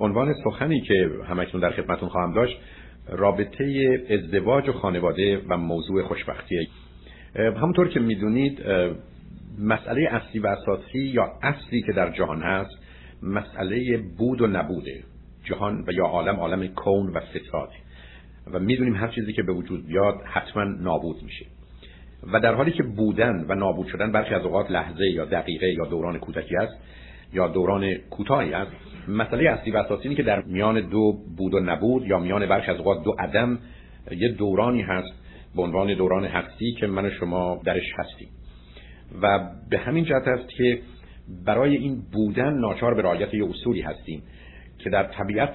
عنوان سخنی که همکنون در خدمتون خواهم داشت رابطه ازدواج و خانواده و موضوع خوشبختیه. همونطور که می‌دونید مسئله اصلی و اساسی یا اصلی که در جهان هست مسئله بود و نبوده. جهان و یا عالم عالم کون و فساده و می‌دونیم هر چیزی که به وجود بیاد حتما نابود میشه. و در حالی که بودن و نابود شدن برخی از اوقات لحظه یا دقیقه یا دوران کودکی است یا دوران کوتاهی است مسئله اصلی و اساسی که در میان دو بود و نبود یا میان برخی از اوقات دو عدم یه دورانی هست به عنوان دوران هستی که من و شما درش هستیم. و به همین جهت است که برای این بودن ناچار به رعایت یه اصولی هستیم که در طبیعت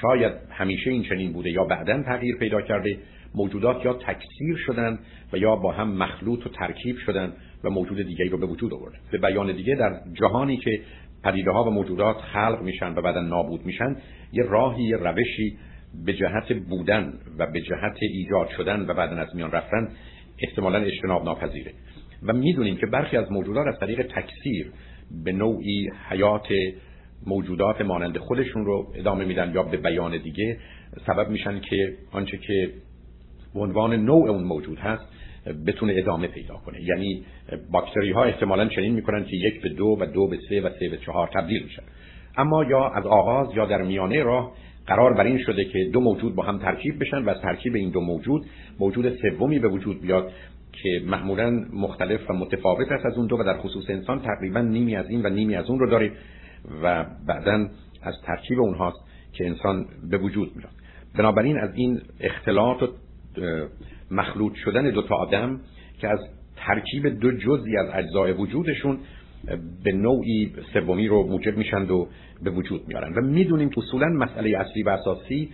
شاید همیشه این چنین بوده یا بعدا تغییر پیدا کرده موجودات یا تکثیر شدن و یا با هم مخلوط و ترکیب شدن و موجود دیگری رو به وجود آوردن به بیان دیگه در جهانی که پدیده ها و موجودات خلق میشن و بعدا نابود میشن یه راهی یه روشی به جهت بودن و به جهت ایجاد شدن و بعدا از میان رفتن احتمالا اجتناب ناپذیره و می‌دونیم که برخی از موجودات از طریق تکثیر به نوعی حیات موجودات مانند خودشون رو ادامه میدن یا به بیان دیگه سبب میشن که آنچه که به عنوان نوع اون موجود هست بتونه ادامه پیدا کنه. یعنی باکتری ها احتمالا چنین می‌کنن که یک به دو و دو به سه و سه به چهار تبدیل میشن. اما یا از آغاز یا در میانه راه قرار بر این شده که دو موجود با هم ترکیب بشن و از ترکیب این دو موجود موجود سومی به وجود بیاد که معمولا مختلف و متفاوت است از اون دو و در خصوص انسان تقریبا نیمی از این و نیمی از اون رو داره و بعدا از ترکیب اونهاست که انسان به وجود میاد. بنابراین از این اختلاط و مخلوط شدن دو تا آدم که از ترکیب دو جزئی از اجزای وجودشون به نوعی سومی رو موجب میشن و به وجود میارن. و می‌دونیم اصولا مسئله اصلی و اساسی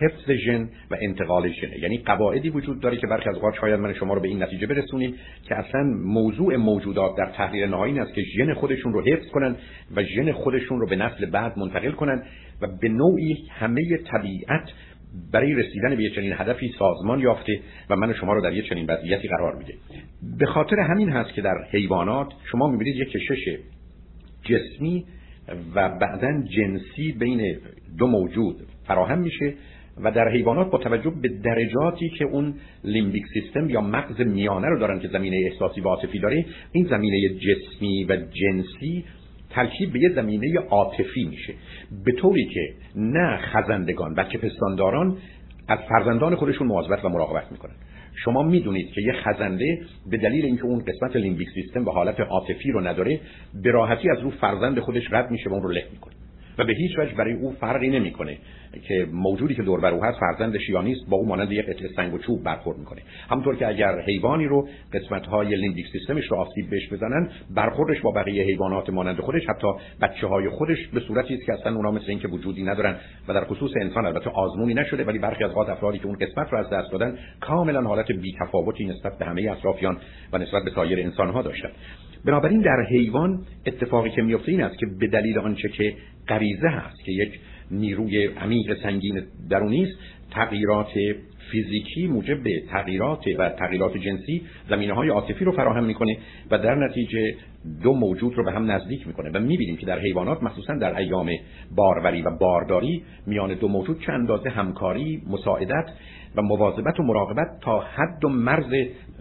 حفظ ژن و انتقال ژن یعنی قواعدی وجود داره که برخی از اوقات شاید من شما رو به این نتیجه برسونیم که اصلا موضوع موجودات در تحلیل نهایی این است که ژن خودشون رو حفظ کنن و ژن خودشون رو به نسل بعد منتقل کنن و به نوعی همه طبیعت برای رسیدن به چنین هدفی سازمان یافته و من شما رو در یه چنین وضعیتی قرار میده. به خاطر همین هست که در حیوانات شما می‌بینید یک کشش جسمی و بعدا جنسی بین دو موجود فراهم میشه و در حیوانات با توجه به درجاتی که اون لیمبیک سیستم یا مغز میانه رو دارن که زمینه احساسی و عاطفی داره این زمینه جسمی و جنسی ترکیب به یه زمینه عاطفی میشه. به طوری که نه خزندگان بلکه پستانداران از فرزندان خودشون مواظبت و مراقبت می‌کنن. شما می‌دونید که یه خزنده به دلیل اینکه اون قسمت لیمبیک سیستم به حالت عاطفی رو نداره به راحتی از رو فرزند خودش رد میشه و اون رو له می‌کنه. و به هیچ وجه برای او فرقی نمی‌کنه که موجودی که دور بر او هست فرزند شیانیست با او مانند یک قطعه سنگ و چوب برخورد می‌کنه. همونطور که اگر حیوانی رو قسمت های لیمبیک سیستمش رو آسیب بهش بزنن برخوردش با بقیه حیوانات مانند خودش حتی بچه های خودش به صورتی است که اصلا اونها مثل اینکه وجودی ندارن و در خصوص انسان البته آزمونی نشده ولی برخی از اوقات افرادی که اون قسمت رو از دست دادن کاملا حالت بی تفاوتی نسبت به همه اطرافیان و نسبت به سایر انسان ها داشتن. بنابراین در حیوان اتفاقی که میفته این است که به دلیل آنچه که غریزه هست که یک نیروی عمیق سنگین درونی است تغییرات فیزیکی موجب به تغییرات و تغییرات جنسی زمینه های عاطفی رو فراهم می‌کنه و در نتیجه دو موجود رو به هم نزدیک می‌کنه و می‌بینیم که در حیوانات مخصوصا در ایام باروری و بارداری میان دو موجود چند اندازه همکاری مساعدت و مواظبت و مراقبت تا حد و مرز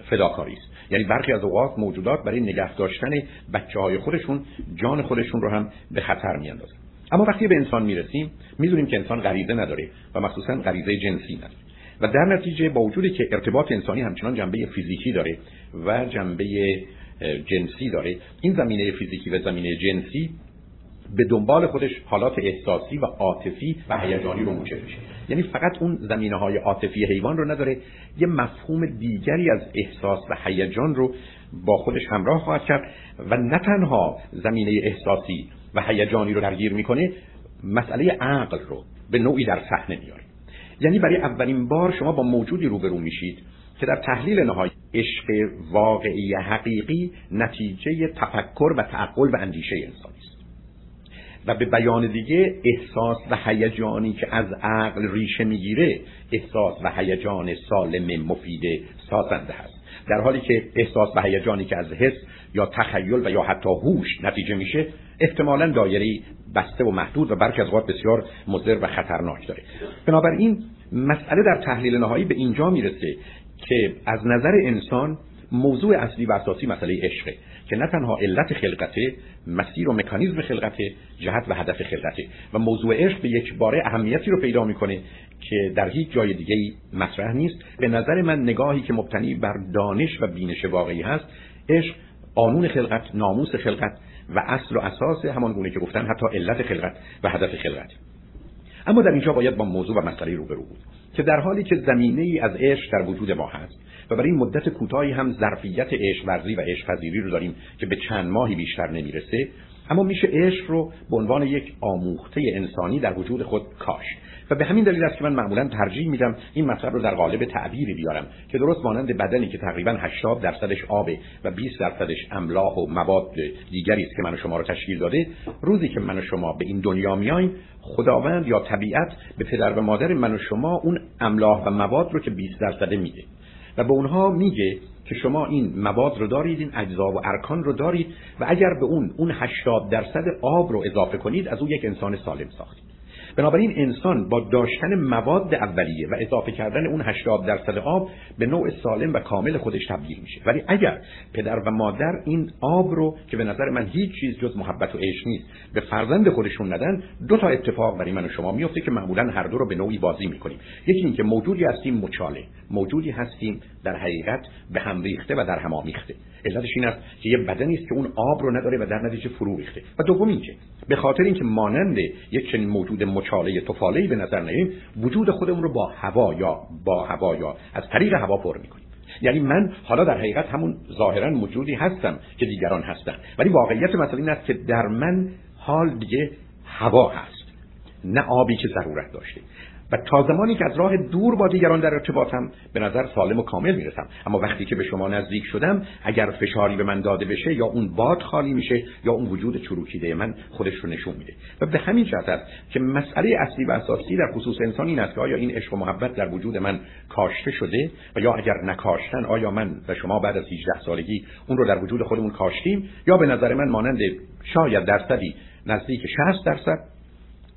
فداکاری است. یعنی برخی از اوقات موجودات برای نگه داشتن بچه های خودشون جان خودشون رو هم به خطر میاندازن. اما وقتی به انسان می‌رسیم می‌دونیم که انسان غریزه نداره و مخصوصا غریزه جنسی نداره. و در نتیجه با وجودی که ارتباط انسانی همچنان جنبه فیزیکی داره و جنبه جنسی داره این زمینه فیزیکی و زمینه جنسی به دنبال خودش حالات احساسی و عاطفی و هیجانی رو موجب میشه. یعنی فقط اون زمینه های عاطفی حیوان رو نداره یه مفهوم دیگری از احساس و هیجان رو با خودش همراه خواهد کرد و نه تنها زمینه احساسی و هیجانی رو درگیر می‌کنه مسئله عقل رو به نوعی در صحنه میاره یعنی برای اولین بار شما با موجودی روبرو میشید که در تحلیل نهایی عشق واقعی حقیقی نتیجه تفکر و تعقل و اندیشه انسانی است. و به بیان دیگه احساس و هیجانی که از عقل ریشه می‌گیره احساس و هیجان سالم مفید سازنده هست در حالی که احساس و هیجانی که از حس یا تخیل و یا حتی هوش نتیجه میشه احتمالا دایره بسته و محدود و برخی از اوقات بسیار مضر و خطرناک داره. بنابراین مسئله در تحلیل نهایی به اینجا می‌رسه که از نظر انسان موضوع اصلی و اساسی مسئله عشقه. که نه تنها علت خلقته مسیر و مکانیزم خلقته جهت و هدف خلقته. و موضوع عشق به یک باره اهمیتی رو پیدا می‌کنه که در هیچ جای دیگه مطرح نیست. به نظر من نگاهی که مبتنی بر دانش و بینش واقعی هست عشق قانون خلقت ناموس خلقت و اصل و اساس همان گونه که گفتن حتی علت خلقت و هدف خلقت. اما در اینجا باید با موضوع و مسئله روبرو بود که در حالی که زمینه ای از عشق در وجود ما هست و برای این مدت کوتاهی هم ظرفیت عشق ورزی و عشق پذیری رو داریم که به چند ماهی بیشتر نمی‌رسه. اما میشه عشق رو به عنوان یک آموخته انسانی در وجود خود کاش. و به همین دلیل است که من معمولا ترجیح میدم این مطلب رو در قالب تعبیری بیارم که درست مانند بدنی که تقریبا 80 درصدش آبه و 20 درصدش املاح و مواد دیگری است که من و شما رو تشکیل داده روزی که من و شما به این دنیا میایم خداوند یا طبیعت به پدر و مادر من و شما اون املاح و مواد رو که 20 درصده میده. و به اونها میگه که شما این مواد رو دارید این اجزا و ارکان رو دارید و اگر به اون اون 80 درصد آب رو اضافه کنید از او یک انسان سالم ساختید. بنابراین انسان با داشتن مواد اولیه و اضافه کردن اون 80 درصد آب به نوع سالم و کامل خودش تبدیل میشه. ولی اگر پدر و مادر این آب رو که به نظر من هیچ چیز جز محبت و عشق نیست به فرزند خودشون ندن دو تا اتفاق برای من و شما میفته که معمولا هر دو رو به نوعی بازی می‌کنیم. یکی اینکه موجودی هستیم مچاله. موجودی هستیم در حقیقت به هم ریخته و در هم آمیخته. علتش این است که یه بدنی است که اون آب رو نداره و در نتیجه فرو ریخته. و دوم اینکه به خاطر اینکه مانند یک چنین موجود مچاله طفاله به نظر نمییم وجود خودمون رو با هوا یا با هوا یا از طریق هوا پر می‌کنیم. یعنی من حالا در حقیقت همون ظاهرا موجودی هستم که دیگران هستن. ولی واقعیت مثلا این است که در من حال دیگه هوا هست. نه آبی که ضرورت داشته. و تا زمانی که از راه دور با دیگران در ارتباطم به نظر سالم و کامل می‌رسم. اما وقتی که به شما نزدیک شدم اگر فشاری به من داده بشه یا اون باد خالی میشه یا اون وجود چروکیده من خودش رو نشون میده. و به همین جهت است که مسئله اصلی و اساسی در خصوص انسان این است که آیا این عشق و محبت در وجود من کاشته شده؟ و یا اگر نکاشتن آیا من و شما بعد از 18 سالگی اون رو در وجود خودمون کاشتیم؟ یا به نظر من مانند شاید درصدی نزدیک 60 درصد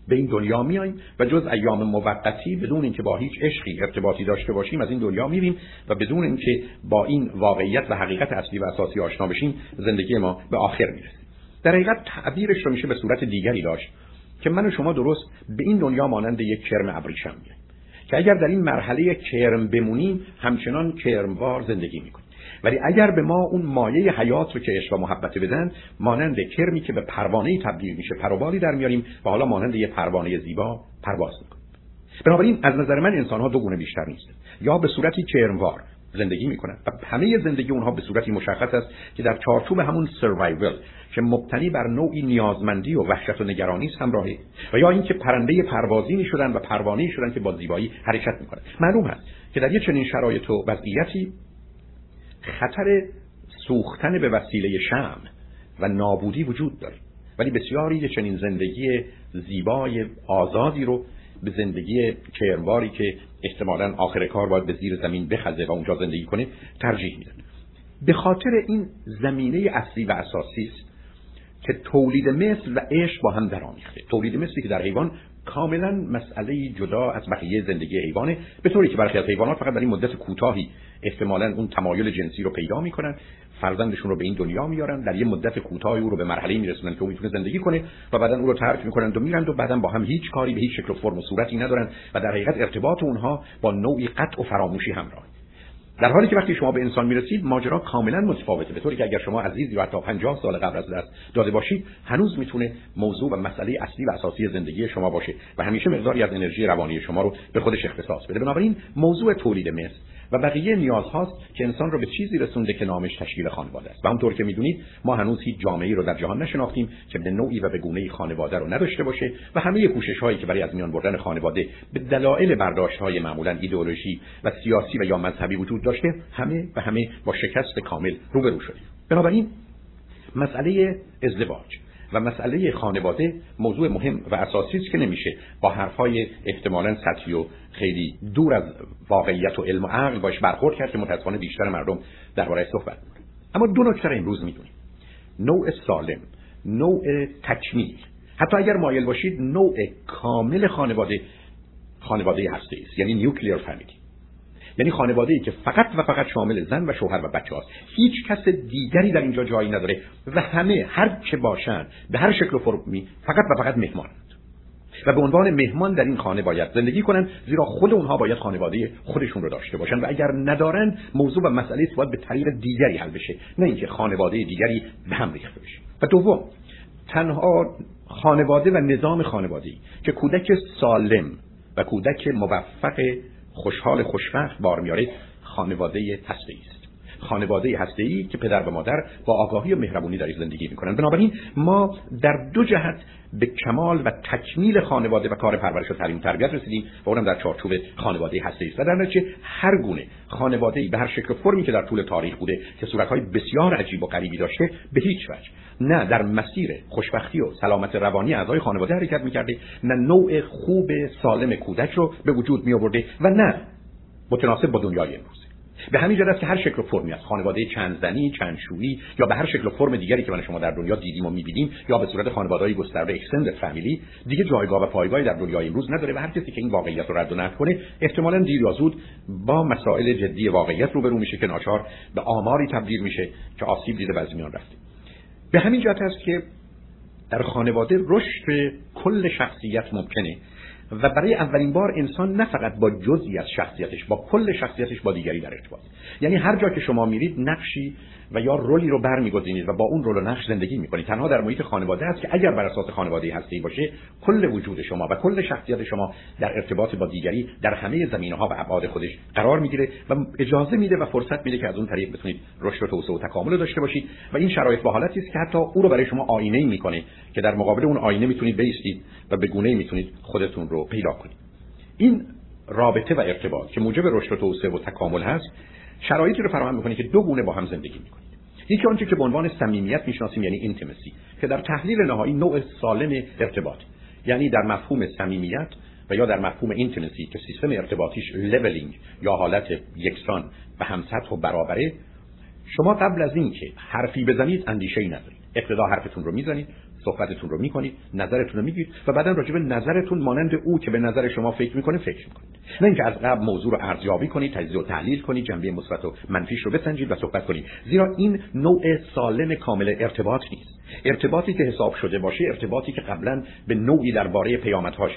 به این دنیا میاییم و جز ایام موقتی بدون اینکه با هیچ عشقی ارتباطی داشته باشیم از این دنیا میریم و بدون اینکه با این واقعیت و حقیقت اصلی و اساسی آشنا بشیم زندگی ما به آخر می‌رسه. در حقیقت تعبیرش رو میشه به صورت دیگری داشت که من و شما درست به این دنیا مانند یک کرم ابریشم میاییم که اگر در این مرحله کرم بمونیم همچنان کرموار زندگی می‌کنیم. ولی اگر به ما اون مایه حیات رو که عشق و محبت بدن مانند کرمی که به پروانه تبدیل میشه پروبالی در میاریم و حالا مانند یه پروانه زیبا پرواز می‌کنیم. بنابراین از نظر من انسان ها دو گونه بیشتر نیست. یا به صورتی کرموار زندگی می‌کنن و همه زندگی اونها به صورتی مشخص است که در چارچوب همون سروایول که مبتنی بر نوعی نیازمندی و وحشت و نگرانی است همراهی و یا اینکه پرنده پروازی شدن و پروانه شدن که با زیبایی حرکت می‌کنن. معلوم است که در یه چنین شرایط و وضعیتی خطر سوختن به وسیله شم و نابودی وجود داره. ولی بسیاری چنین زندگی زیبای آزادی رو به زندگی کرمواری که احتمالا آخر کار باید به زیر زمین بخزه و اونجا زندگی کنه ترجیح میدن. به خاطر این زمینه اصلی و اساسی است که تولید مثل و عشق با هم درآمیخته. تولید مثلی که در حیوان کاملا مسئله جدا از بقیه زندگی حیوانه به طوری که برخی از حیوانات فقط در این مدت کوتاهی احتمالا اون تمایل جنسی رو پیدا می‌کنن فرزندشون رو به این دنیا میارن در یه مدت کوتاهی او رو به مرحله میرسونن که او می‌تونه زندگی کنه و بعدا او رو ترک می‌کنن و میرن و بعدا با هم هیچ کاری به هیچ شکل و فرم و صورتی ندارن و در حقیقت ارتباط اونها با نوعی قطع و فراموشی همراه. در حالی که وقتی شما به انسان می‌رسید ماجرا کاملا متفاوته به طوری که اگر شما عزیزی رو حتی 50 سال قبل از دست داده باشید هنوز می‌تونه موضوع و مسئله اصلی و اساسی زندگی شما باشه و همیشه مقداری از انرژی روانی شما رو به خودش اختصاص بده. بنابراین موضوع تولید مثل و بقیه نیازهاست که انسان رو به چیزی رسونده که نامش تشکیل خانواده است. و همونطور که می‌دونید ما هنوز هیچ جامعه‌ای رو در جهان نشناختیم که به نوعی و به گونه‌ای خانواده رو نداشته باشه و همه کوشش هایی که برای از میان بردن خانواده به دلایل برداشت های معمولا ایدئولوژی و سیاسی و یا مذهبی وجود داشته همه و همه با شکست کامل روبرو شدیم. بنابراین مسئله ازدواج. و مسئله خانواده موضوع مهم و اساسی است که نمیشه با حرفهای احتمالا سطحی و خیلی دور از واقعیت و علم و عقل باش برخورد کرد که متاسفانه بیشتر مردم درباره صحبت می‌کنن. اما دو نکته امروز می‌دونیم. نوع سالم نوع تکمیل. حتی اگر مایل باشید نوع کامل خانواده خانواده هسته است. یعنی نیوکلیر فامیلی یعنی خانواده ای که فقط و فقط شامل زن و شوهر و بچه هاست. هیچ کس دیگری در اینجا جایی نداره و همه هر چه باشن به هر شکل و فرمی فقط و فقط مهمانند. و به عنوان مهمان در این خانه باید زندگی کنند زیرا خود اونها باید خانواده خودشون رو داشته باشن و اگر ندارن موضوع و مسئله باید به طریق دیگری حل بشه نه اینکه خانواده دیگری به هم ریخته بشه. و دوم تنها خانواده و نظام خانواده‌ای که کودک سالم و کودک موفق خوشحال خوشبخت بار میاره خانواده هسته است. خانواده هسته ای که پدر و مادر با آگاهی و مهربونی در زندگی می‌کنن. بنابراین ما در دو جهت به کمال و تکمیل خانواده و کار پرورش و تعلیم تربیت رسیدیم و اونم در چارچوب خانواده هسته است. و در نتیجه هر گونه خانواده به هر شکل فرمی که در طول تاریخ بوده که صورتهای بسیار عجیب و غریبی داشته به هیچ وجه. نه در مسیر خوشبختی و سلامت روانی اعضای خانواده حرکت می‌کرده نه نوع خوب سالم کودک رو به وجود می آورده و نه متناسب با دنیای امروز. به همین جهت که هر شکل و فرمی از خانواده چند زنی چند شویی یا به هر شکل و فرم دیگری که من شما در دنیا دیدیم و می‌بینیم یا به صورت خانواده‌ای گسترده اکستندد فامیلی دیگه جایگاه و پایگاهی در دنیای امروز نداره و هر کسی که این واقعیت رو رد و نقل کنه احتمالاً دیر یا زود با مسائل جدی واقعیت روبرو میشه که ناچار به آماری تبدیل میشه که آسیب دیده و از میان رفته. به همین جهت است که در خانواده رشد کل شخصیت ممکنه و برای اولین بار انسان نه فقط با جزئی از شخصیتش با کل شخصیتش با دیگری در ارتباط. یعنی هر جا که شما میرید نقشی و یا رولی رو برمیگزینید و با اون رول و نقش زندگی می‌کنید. تنها در محیط خانواده است که اگر بر اساس خانواده هستی باشه کل وجود شما و کل شخصیت شما در ارتباط با دیگری در همه زمینه ها و ابعاد خودش قرار می‌گیره و اجازه میده و فرصت میده که از اون طریق بتونید رشد و توسعه و تکامل داشته باشید. و این شرایط با حالتی است که حتی او رو برای شما آینه می‌کنه که در مقابل اون آینه می‌تونید بیستید و به گونه می‌تونید خودتون رو پیدا کنید. این رابطه و ارتباط که موجب رشد و توسعه و تکامل هست شرایطی رو فراهم می‌کنه که دو گونه با هم زندگی می‌کنید. یکی آنچه که به عنوان صمیمیت می‌شناسیم یعنی intimacy که در تحلیل نهایی نوع سالم ارتباط یعنی در مفهوم صمیمیت و یا در مفهوم intimacy که سیستم ارتباطیش leveling یا حالت یکسان و هم‌سطح و برابره شما قبل از اینکه حرفی بزنید اندیشه ای ندارید. ابتدا حرفتون رو می‌زنید صحبتتون رو می‌کنید نظرتون رو میگید و بعدا راجع به نظرتون مانند او که به نظر شما فکر می‌کنه فکر می‌کنید. نه اینکه از قبل موضوع رو ارزیابی کنید تجزیه و تحلیل کنید جنبه مثبت و منفیش رو بسنجید و صحبت کنید. زیرا این نوع سالم کامل ارتباط نیست. ارتباطی که حساب شده باشه ارتباطی که قبلا به نوعی درباره پیامدهاش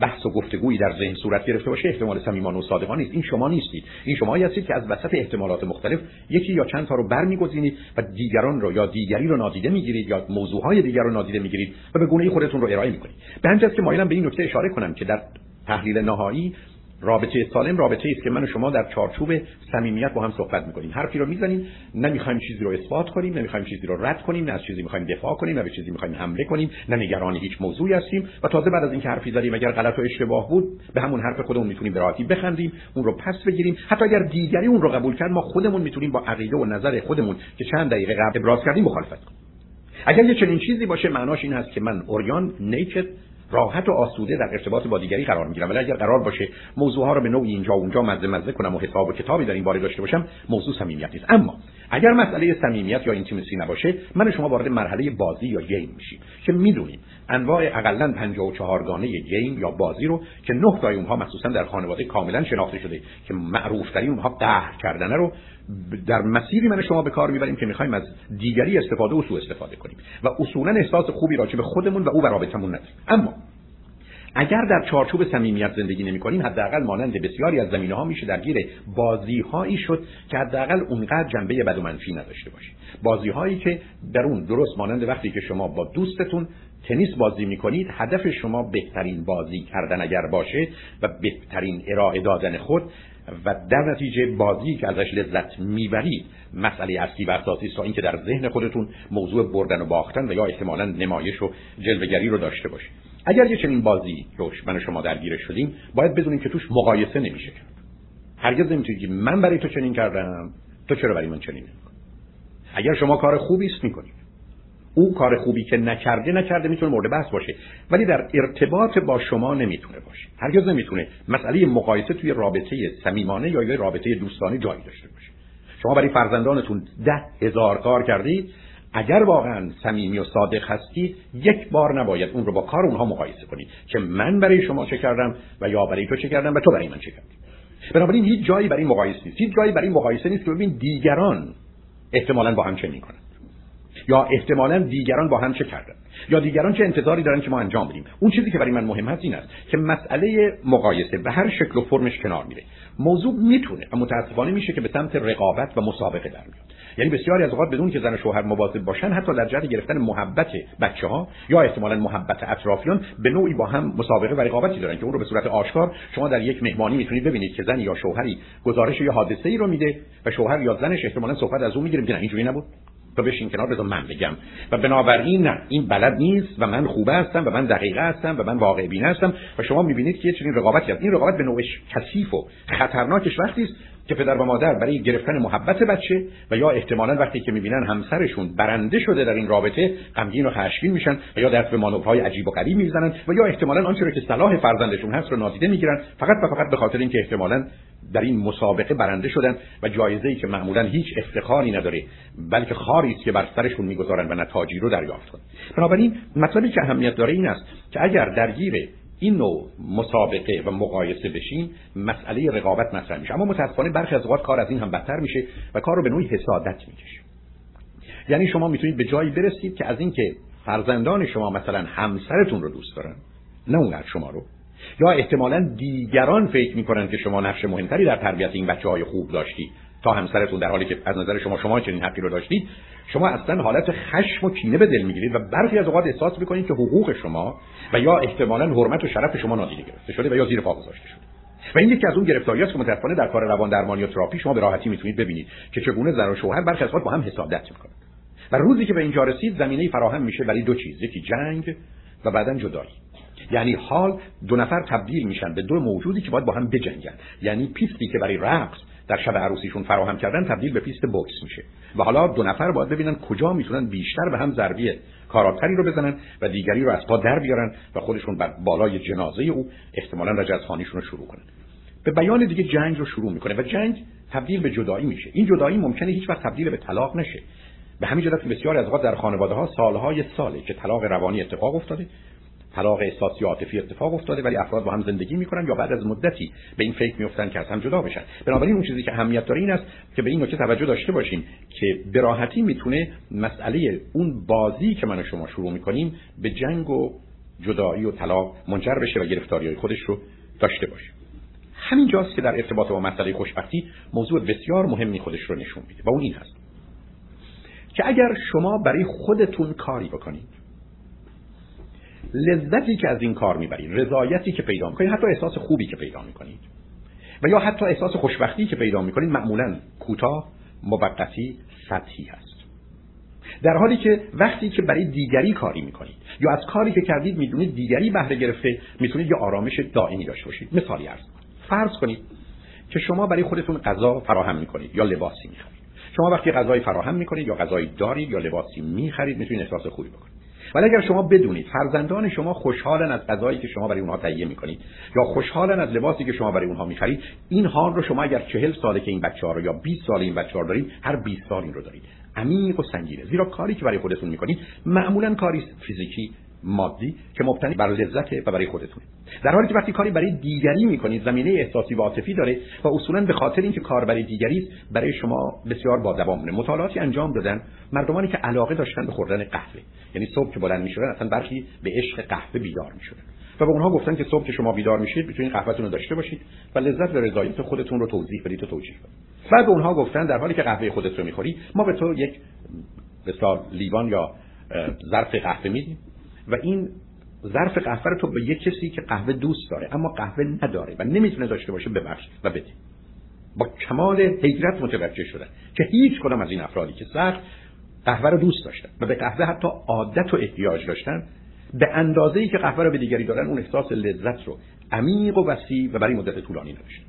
بحث و گفتگویی در ذهن صورت گرفته باشه احتمال صمیمانه و صادقانه نیست. این شما نیستید. این شما هستید که از وسط احتمالات مختلف یکی یا چند تا رو برمیگزینید و دیگران رو یا دیگری رو نادیده می‌گیرید یا موضوعهای دیگر رو نادیده می‌گیرید و به گونه خودتون رو ارائه می‌کنید. به همین که مایلم به این نکته اشاره کنم که در تحلیل نهایی رابطه سالم رابطه است که من و شما در چارچوب صمیمیت با هم صحبت می‌کنیم. حرفی رو می‌زنیم نمی‌خوایم چیزی رو اثبات کنیم نمی‌خوایم چیزی رو رد کنیم نه از چیزی می‌خوایم دفاع کنیم نه به چیزی می‌خوایم حمله کنیم نه نگران هیچ موضوعی هستیم و تازه بعد از اینکه حرفی زدیم اگر غلط و اشتباه بود به همون حرف خودمون می‌تونیم به بخندیم اون رو پس بگیریم. حتی اگر دیگری اون رو قبول کرد ما خودمون می‌تونیم با عقیده و نظر خودمون که چند دقیقه قبل ابراز کردیم مخالفت کنیم. اگر یه چنین چیزی باشه معناش این هست که من اوریان نیکد راحت و آسوده در ارتباط با دیگری قرار می‌گیرم. ولی اگر قرار باشه موضوع ها رو به نوعی اینجا و اونجا مزه مزه کنم و حساب و کتابی در این باره داشته باشم موضوع صمیمیت نیست. اما اگر مسئله صمیمیت یا اینتیمسی نباشه من شما وارد مرحله بازی یا گیم میشیم. که می‌دونیم انواع اقلا 54 گانه گیم یا بازی رو که نه تای اونها مخصوصا در خانواده کاملا شناخته شده که معروف ترین اونها قهر کردن رو در مسیری من شما به کار می‌بریم که می‌خوایم از دیگری استفاده و سوء استفاده کنیم. و اصولا احساس خوبی راجع به خودمون و او و رابطمون نداریم. اما اگر در چارچوب صمیمیت زندگی نمی کنیم حداقل مانند بسیاری از زمینه ها میشه درگیر بازی هایی شد که حداقل اونقدر جنبه بد و منفی نداشته باشه بازی هایی که در اون درست مانند وقتی که شما با دوستتون تنیس بازی می‌کنید هدف شما بهترین بازی کردن اگر باشه و بهترین ارائه دادن خود و در نتیجه بازی که ازش لذت می‌برید مسئله اصلی و اساسی است تا اینکه در ذهن خودتون موضوع بردن و باختن و یا احتمالا نمایش و جلوگری رو داشته باشید. اگر یه چنین بازی روش من و شما درگیر شدیم باید بدونیم که توش مقایسه نمیشه کرد هرگز نمی‌تونید که من برای تو چنین کردم تو چرا برای من چنین نمی‌کنی اگر شما کار خوبی است می‌کنید او کار خوبی که نکرده نکرده می‌تونه مورد بحث باشه. ولی در ارتباط با شما نمی‌تونه باشه. هرگز نمی‌تونه مسئله مقایسه توی رابطه صمیمانه یا یه رابطه دوستانه جایی داشته باشه. شما برای فرزندانتون ده هزار کار کردید اگر واقعا صمیمی و صادق هستید یک بار نباید اون رو با کار اونها مقایسه کنید که من برای شما چه کردم و یا برای تو چه کردم و تو برای من چه کردی. بنابراین هیچ جایی برای مقایسه نیست. هیچ جایی برای مقایسه نیست که ببین دیگران احتمالا با هم چه می‌کنن. یا احتمالا دیگران با هم چه کردن. یا دیگران چه انتظاری دارن که ما انجام بدیم. اون چیزی که برای من مهم هست این است که مسئله مقایسه به هر شکل و فرمش کنار میره. موضوع می‌تونه و متاسفانه میشه که به سمت رقابت و مسابقه در میاد. یعنی بسیاری از اوقات بدون که زن و شوهر مواظب باشن حتی در جهت گرفتن محبت بچه ها یا احتمالا محبت اطرافیان به نوعی با هم مسابقه و رقابتی دارن که اون رو به صورت آشکار شما در یک مهمانی می‌تونید ببینید که زن یا شوهری گزارش یا حادثه ای رو میده و شوهر یا زنش احتمالا صحبت از اون می‌گیره. میگه اینجوری نبود؟ تو بشین کنار بذار من بگم. و بنابراین نه این بلد نیست و من خوبه هستم و من دقیقه هستم و من واقع بین هستم و شما می‌بینید که چنین رقابتی هست. این رقابت به نوعش کثیف و خطرناکش وقتی است که پدر و مادر برای گرفتن محبت بچه و یا احتمالا وقتی که می‌بینن همسرشون برنده شده در این رابطه غمگین و خشمگین میشن و یا دست به مانورهای عجیب و غریب می‌زنن و یا احتمالا آنچه که صلاح فرزندشون هست رو نادیده می‌گیرن فقط و فقط به خاطر اینکه احتمالا در این مسابقه برنده شدن و جایزه ای که معمولا هیچ افتخاری نداره بلکه خاری است که بر سرشون می‌گذارن و نتاجی رو دریافت کنن. بنابراین مطلبی که اهمیت داره این است که اگر درگیر این نوع مسابقه و مقایسه بشین مسئله رقابت مطرح میشه. اما متاسفانه برخی از اوقات کار از این هم بدتر میشه و کار رو به نوعی حسادت می‌کشه. یعنی شما می‌تونید به جایی برسید که از اینکه فرزندان شما مثلا همسرتون رو دوست دارن نه اونقدر شما رو یا احتمالا دیگران فکر می‌کنن که شما نقش مهمتری در تربیت این بچه های خوب داشتی تا همسرتون در حالی که از نظر شما شما چنین حقی رو داشتید شما اصلا حالت خشم و کینه به دل می‌گیرید و برخی از اوقات احساس می‌کنید که حقوق شما و یا احتمالا حرمت و شرف شما نادیده گرفته شده و یا زیر پا گذاشته شده. و این یکی از اون گرفتاری است که متأسفانه در کار روان درمانی و تراپی شما به راحتی می‌تونید ببینید که چگونه زن و شوهر برخی از با هم حسادت می‌کنند. و روزی که به اینجا رسید زمینه فراهم میشه برای دو چیز یکی جنگ و بعدا جدایی. یعنی حال دو نفر تبدیل میشن به دو موجودی که باید با هم بجنگن. یعنی پیستی که برای رقص در شب عروسیشون فراهم کردن تبدیل به پیست بوکس میشه. و حالا دو نفر باید ببینن کجا می‌تونن بیشتر به هم ضربه کاراتری رو بزنن و دیگری رو از پا در بیارن و خودشون بر بالای جنازه او احتمالا رجزخانیشون رو شروع کنن. به بیان دیگه جنگ رو شروع می‌کنه و جنگ تبدیل به جدایی میشه. این جدایی ممکنه هیچ وقت تبدیل به طلاق نشه. به همین جهت بسیار از اوقات در خانواده ها سالهای ساله که طلاق روانی اتفاق افتاده طلاق احساسی عاطفی اتفاق افتاده ولی افراد با هم زندگی می‌کنن یا بعد از مدتی به این فکر میفتن که از هم جدا بشن. بنابراین اون چیزی که اهمیت داره این است که به این نکته توجه داشته باشیم که به راحتی می‌تونه مسئله اون بازی که من و شما شروع می‌کنیم به جنگ و جدایی و طلاق منجر بشه و گرفتاری های خودش رو داشته باشه. همین جاست که در ارتباط با مسئله خوشبختی موضوع بسیار مهمی خودش رو نشون میده و اون این هست که اگر شما برای خودتون کاری بکنید لذتی که از این کار می‌برید رضایتی که پیدا می‌کنید حتی احساس خوبی که پیدا می‌کنید. و یا حتی احساس خوشبختی که پیدا می‌کنید معمولا کوتاه موقتی سطحی هست. در حالی که وقتی که برای دیگری کاری می‌کنید یا از کاری که کردید می‌دونید دیگری بهره گرفته می‌تونید یه آرامش دائمی داشته باشید. مثالی ارز فرض کنید که شما برای خودتون غذا فراهم می‌کنید یا لباسی می‌خرید. شما وقتی غذای فراهم می‌کنید یا غذایی دارید یا لباسی می‌خرید می‌تونید احساس خوبی بکنید. ولی اگر شما بدونید فرزندان شما خوشحالن از غذایی که شما برای اونها تهیه می‌کنید یا خوشحالن از لباسی که شما برای اونها می‌خرید این حال رو شما اگر چهل ساله که این بچه ها رو یا 20 سال این بچه ها دارید هر 20 سال این رو دارید. عمیق و سنگینه. زیرا کاری که برای خودتون می‌کنید معمولا کاری فیزیکی مادی که مبتنی بر لذت و برای خودتونه. در حالی که وقتی کاری برای دیگری می‌کنید زمینه احساسی و عاطفی داره و اصولا به خاطر اینکه کار برای دیگری برای شما بسیار با دوام مطالعاتی انجام دادن مردمانی که علاقه داشتن به خوردن قهوه. یعنی صبح که بلند می‌شدن اصلا برخی به عشق قهوه بیدار می‌شدن. و به اونها گفتن که صبح که شما بیدار میشید می‌تونید قهوهتون رو داشته باشید و لذت و رضایت خودتون رو توضیح بدید و توجیه کنید. بعد به اونها گفتن در حالی که قهوه خودت رو می‌خوری ما به تو یک مثلا لیوان یا ظرف قهوه میدیم. و این ظرف قهوه رو تو به یک کسی که قهوه دوست داره اما قهوه نداره و نمی‌تونه داشته باشه ببخش و بده. با کمال حیرت متوجه شدن که هیچ کدام از این افرادی که سخت قهوه رو دوست داشتن و به قهوه حتی عادت و احتیاج داشتن به اندازه ای که قهوه رو به دیگری دارن اون احساس لذت رو عمیق و وسیع و برای مدت طولانی نداشتن.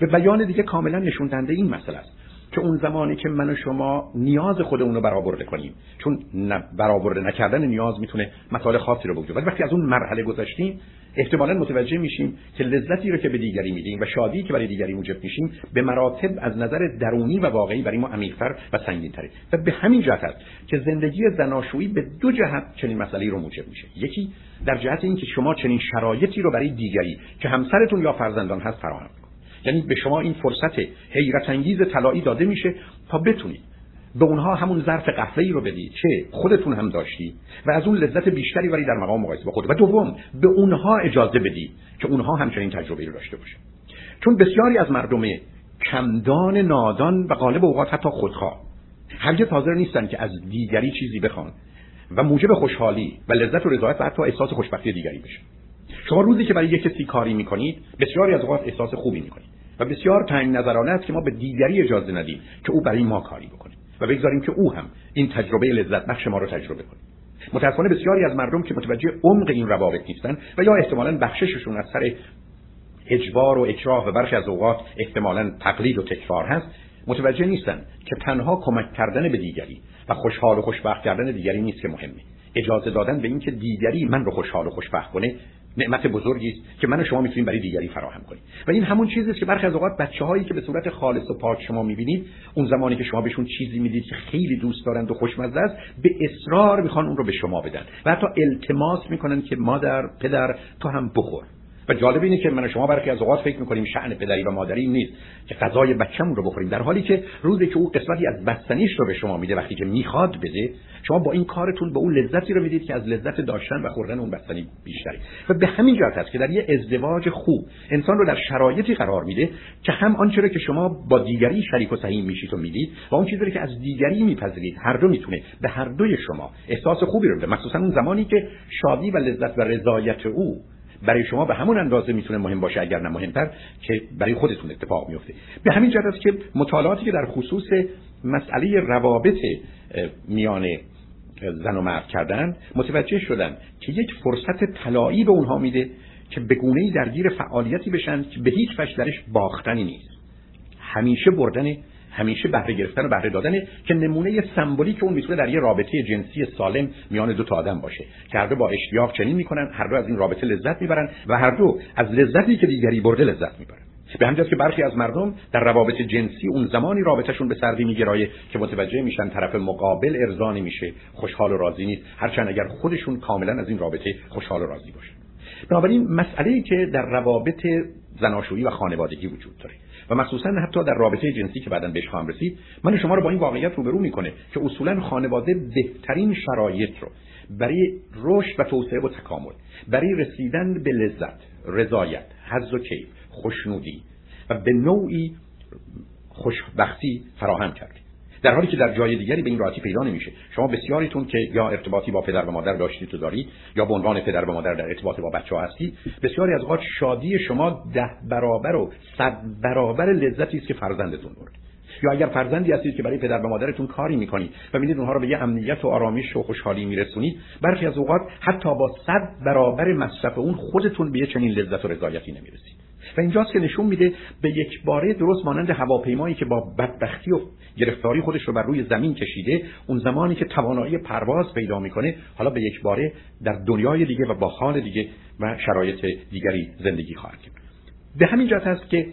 به بیان دیگه کاملا نشون دهنده این مسئله است. که اون زمانی که من و شما نیاز خودمون رو برآورده کنیم. چون برآورده نکردن نیاز می‌تونه مسائل خاصی رو بوجود ولی وقتی از اون مرحله گذشتیم احتمالا متوجه میشیم که لذتی رو که به دیگری میدیم و شادی که برای دیگری موجب میشیم به مراتب از نظر درونی و واقعی برای ما عمیق‌تر و سنگین‌تره. و به همین جهت است که زندگی زناشویی به دو جهت چنین مسئله رو موجب میشه. یکی در جهت اینکه شما چنین شرایطی رو برای دیگری که همسرتون یا فرزندان هست فراهم یعنی به شما این فرصت حیرت انگیز طلایی داده میشه تا بتونید به اونها همون ظرف قهوه رو بدید. که خودتون هم داشتی. و از اون لذت بیشتری ولی در مقام مقایسه با خود. و دوم به اونها اجازه بدید که اونها همچنین تجربه رو داشته باشه چون بسیاری از مردم کمدان نادان و غالب اوقات حتی خودخواه. هرگز حاضر نیستن که از دیگری چیزی بخوان. و موجب خوشحالی و لذت و رضایت و حتی احساس خوشبختی دیگری بشه. شما روزی که برای یک کسی کاری می‌کنید بسیاری از اوقات احساس خوبی می‌کنید و بسیار تنگ نظرانه است که ما به دیگری اجازه ندیم که او برای ما کاری بکنه و بگذاریم که او هم این تجربه لذت بخش ما رو تجربه کنه. متاسفانه بسیاری از مردم که متوجه عمق این روابط نیستن و یا احتمالا بخشششون از سر اجبار و اکراه و برخی از اوقات احتمالا تقلید و تکرار هست متوجه نیستن که تنها کمک کردن به دیگری و خوشحال و خوشبخت کردن دیگری نیست که مهمه. اجازه دادن به اینکه دیگری من رو خوشحال و خوشبخت کنه نعمت بزرگی است که من و شما می‌تونیم برای دیگری فراهم کنیم. و این همون چیزی است که برخی از اوقات بچه‌هایی که به صورت خالص و پاک شما می‌بینید اون زمانی که شما بهشون چیزی می‌دید که خیلی دوست دارند و خوشمزه است به اصرار می‌خوان اون رو به شما بدن و حتی التماس می‌کنن که مادر پدر تو هم بخور. و جالب اینه که من شما برخی از اوقات فکر می‌کنیم شأن پدری و مادری نیست. که غذای بچه‌مون رو بخوریم. در حالی که روزی که او قسمتی از بستنیش رو به شما میده وقتی که می‌خواد بده شما با این کارتون به اون لذتی رو می‌دید که از لذت داشتن و خوردن اون بستنی بیشتری. و به همین جهت است که در یه ازدواج خوب انسان رو در شرایطی قرار میده که هم آنچه رو که شما با دیگری شریک و سهیم میشید و می‌دید و اون چیزی که از دیگری میپذیرید هر دو می‌تونه به هر دوی شما احساس خوبی رو بده. مخصوصا اون زمانی که شادی و لذت و رضایت او برای شما به همون اندازه می‌تونه مهم باشه اگر نه مهمتر که برای خودتون اتفاق میفته به همین جهت است که مطالعاتی که در خصوص مسئله روابط میان زن و مرد کردن متوجه شدن که یک فرصت طلایی به اونها میده که به گونه درگیر فعالیتی بشن که به هیچ وجه درش باختنی نیست. همیشه بردن همیشه بهره گرفتن و بهره دادن که نمونه سمبولیک اون می‌تونه در یه رابطه جنسی سالم میان دو تا آدم باشه. که هر دو با اشتیاق چنین می‌کنن هر دو از این رابطه لذت می‌برن و هر دو از لذتی که دیگری برده لذت می‌برن. به همین که برخی از مردم در روابط جنسی اون زمانی رابطهشون به سردی میگرایه که متوجه میشن طرف مقابل ارضا میشه خوشحال و راضی نیست. هرچند اگر خودشون کاملا از این رابطه خوشحال و راضی باشن. بنابراین مسئله ای که در روابط زناشویی و خانوادگی وجود داره. و مخصوصا حتی در رابطه جنسی که بعدا بهش خواهم رسید من شما رو با این واقعیت روبرو می‌کنه که اصولا خانواده بهترین شرایط رو برای رشد و توسعه و تکامل برای رسیدن به لذت رضایت حظ و کیف خوشنودی و به نوعی خوشبختی فراهم کرد در حالی که در جای دیگری به این راحتی پیدا نمیشه. شما بسیاریتون که یا ارتباطی با پدر و مادر داشتید و دارید یا به عنوان پدر و مادر در ارتباط با بچه ها هستید بسیاری از اوقات شادی شما ده برابر و صد برابر لذتی است که فرزندتون برد. یا اگر فرزندی هستید که برای پدر و مادرتون کاری می‌کنید و می‌دید اونها رو به یه امنیت و آرامش و خوشحالی میرسونید برخی از اوقات حتی با صد برابر مصرف اون خودتون به یه چنین لذت و رضایتی نمی‌رسید. و اینجاست که نشون میده به یک باره درست مانند هواپیمایی که با بدبختی و گرفتاری خودش رو بر روی زمین کشیده اون زمانی که توانایی پرواز پیدا می‌کنه حالا به یک باره در دنیای دیگه و با حال دیگه و شرایط دیگری زندگی خواهد کرد. به همین جهت است که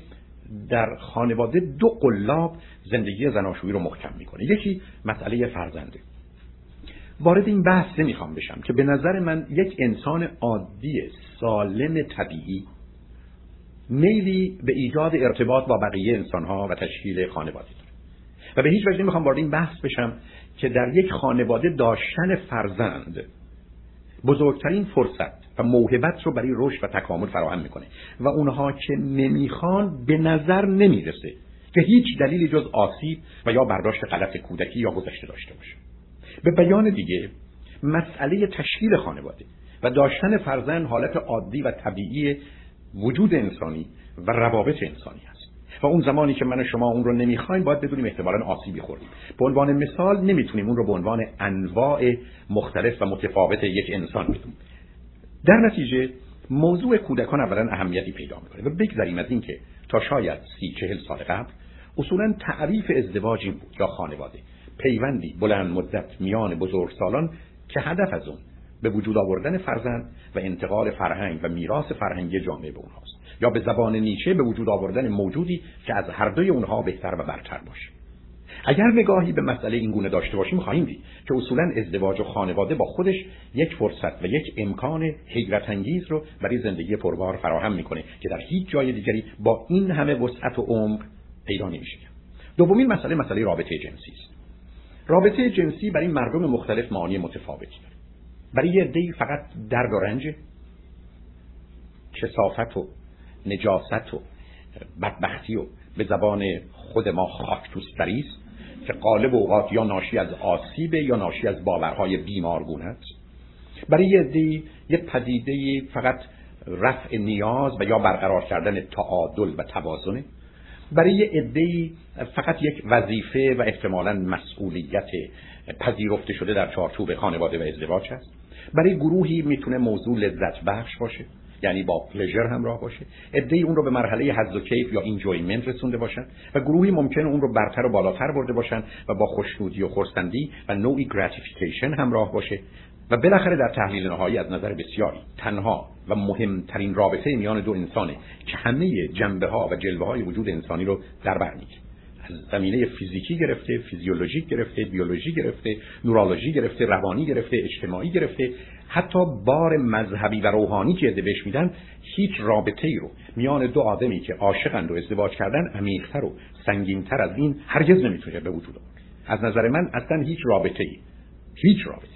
در خانواده دو قلاب زندگی زناشویی رو محکم می‌کنه. یکی مسئله فرزنده. وارد این بحث نمی‌خوام بشم که به نظر من یک انسان عادی سالم طبیعی میلی به ایجاد ارتباط با بقیه انسانها و تشکیل خانواده داره. و به هیچ وجه نمی‌خوام وارد این بحث بشم که در یک خانواده داشتن فرزند بزرگترین فرصت و موهبت رو برای رشد و تکامل فراهم می‌کنه. و اونها که نمی‌خوان به نظر نمی‌رسه که هیچ دلیلی جز آسیب و یا برداشت غلط کودکی یا گذشته داشته باشه. به بیان دیگه مسئله تشکیل خانواده و داشتن فرزند حالت عادی و طبیعی وجود انسانی و روابط انسانی است. و اون زمانی که من و شما اون رو نمی‌خوایم باید بدونیم احتمالا آسیبی خوردیم. به عنوان مثال نمی‌تونیم اون رو به عنوان انواع مختلف و متفاوت یک انسان بدونیم. در نتیجه موضوع کودکان اولا اهمیتی پیدا می‌کنه و بگذاریم از اینکه تا شاید سی چهل سال قبل اصولا تعریف ازدواج این بود یا خانواده. پیوندی بلند مدت میان بزرگسالان که هدف از اون به وجود آوردن فرزند و انتقال فرهنگ و میراث فرهنگی جامعه به اونهاست. یا به زبان نیچه به وجود آوردن موجودی که از هر دوی اونها بهتر و برتر باشه. اگر نگاهی به مسئله این گونه داشته باشیم خواهیم دید که اصولا ازدواج و خانواده با خودش یک فرصت و یک امکان حیرت انگیز رو برای زندگی پربار فراهم می‌کنه که در هیچ جای دیگری با این همه وسعت و عمق پیدا نمیشه. دومین مسئله مسئله رابطه جنسی است. رابطه جنسی برای مردم مختلف معانی متفاوتی داره. برای یه عده‌ای فقط درد و رنج کسافت و نجاست و بدبختی و به زبان خود ما خاک است که قالب اوقات یا ناشی از آسیب یا ناشی از باورهای بیمارگونه است. برای یه عده‌ای یه پدیده فقط رفع نیاز و یا برقرار کردن تعادل و توازنه. برای عدهای فقت یک وظیفه و احتمالا مسئولیت پذیرفته شده در چارچوب خانواده و ازدواج هست برای گروهی می‌تونه موضوع لذت بخش باشه یعنی با pleasure همراه باشه. عدهای اون رو به مرحله حظ و کیف یا enjoyment رسونده باشن و گروهی ممکنه اون رو برتر و بالاتر برده باشن و با خوشنودی و خرسندی و نوعی gratification همراه باشه. و بالاخره در تحلیل نهایی از نظر بسیاری تنها و مهمترین رابطه میان دو انسانه که همه جنبه ها و جلوه های وجود انسانی رو در بر از زمینه فیزیکی گرفته فیزیولوژیک گرفته بیولوژی گرفته نورولوژی گرفته روانی گرفته اجتماعی گرفته حتی بار مذهبی و روحانی که بهش میدن هیچ رابطه ای رو میان دو آدمی که عاشقند و ازدواج کردن عمیقتر و سنگینتر از این هرگز نمی‌تونه به وجود از نظر من اصلا هیچ رابطه ای هیچ رابطه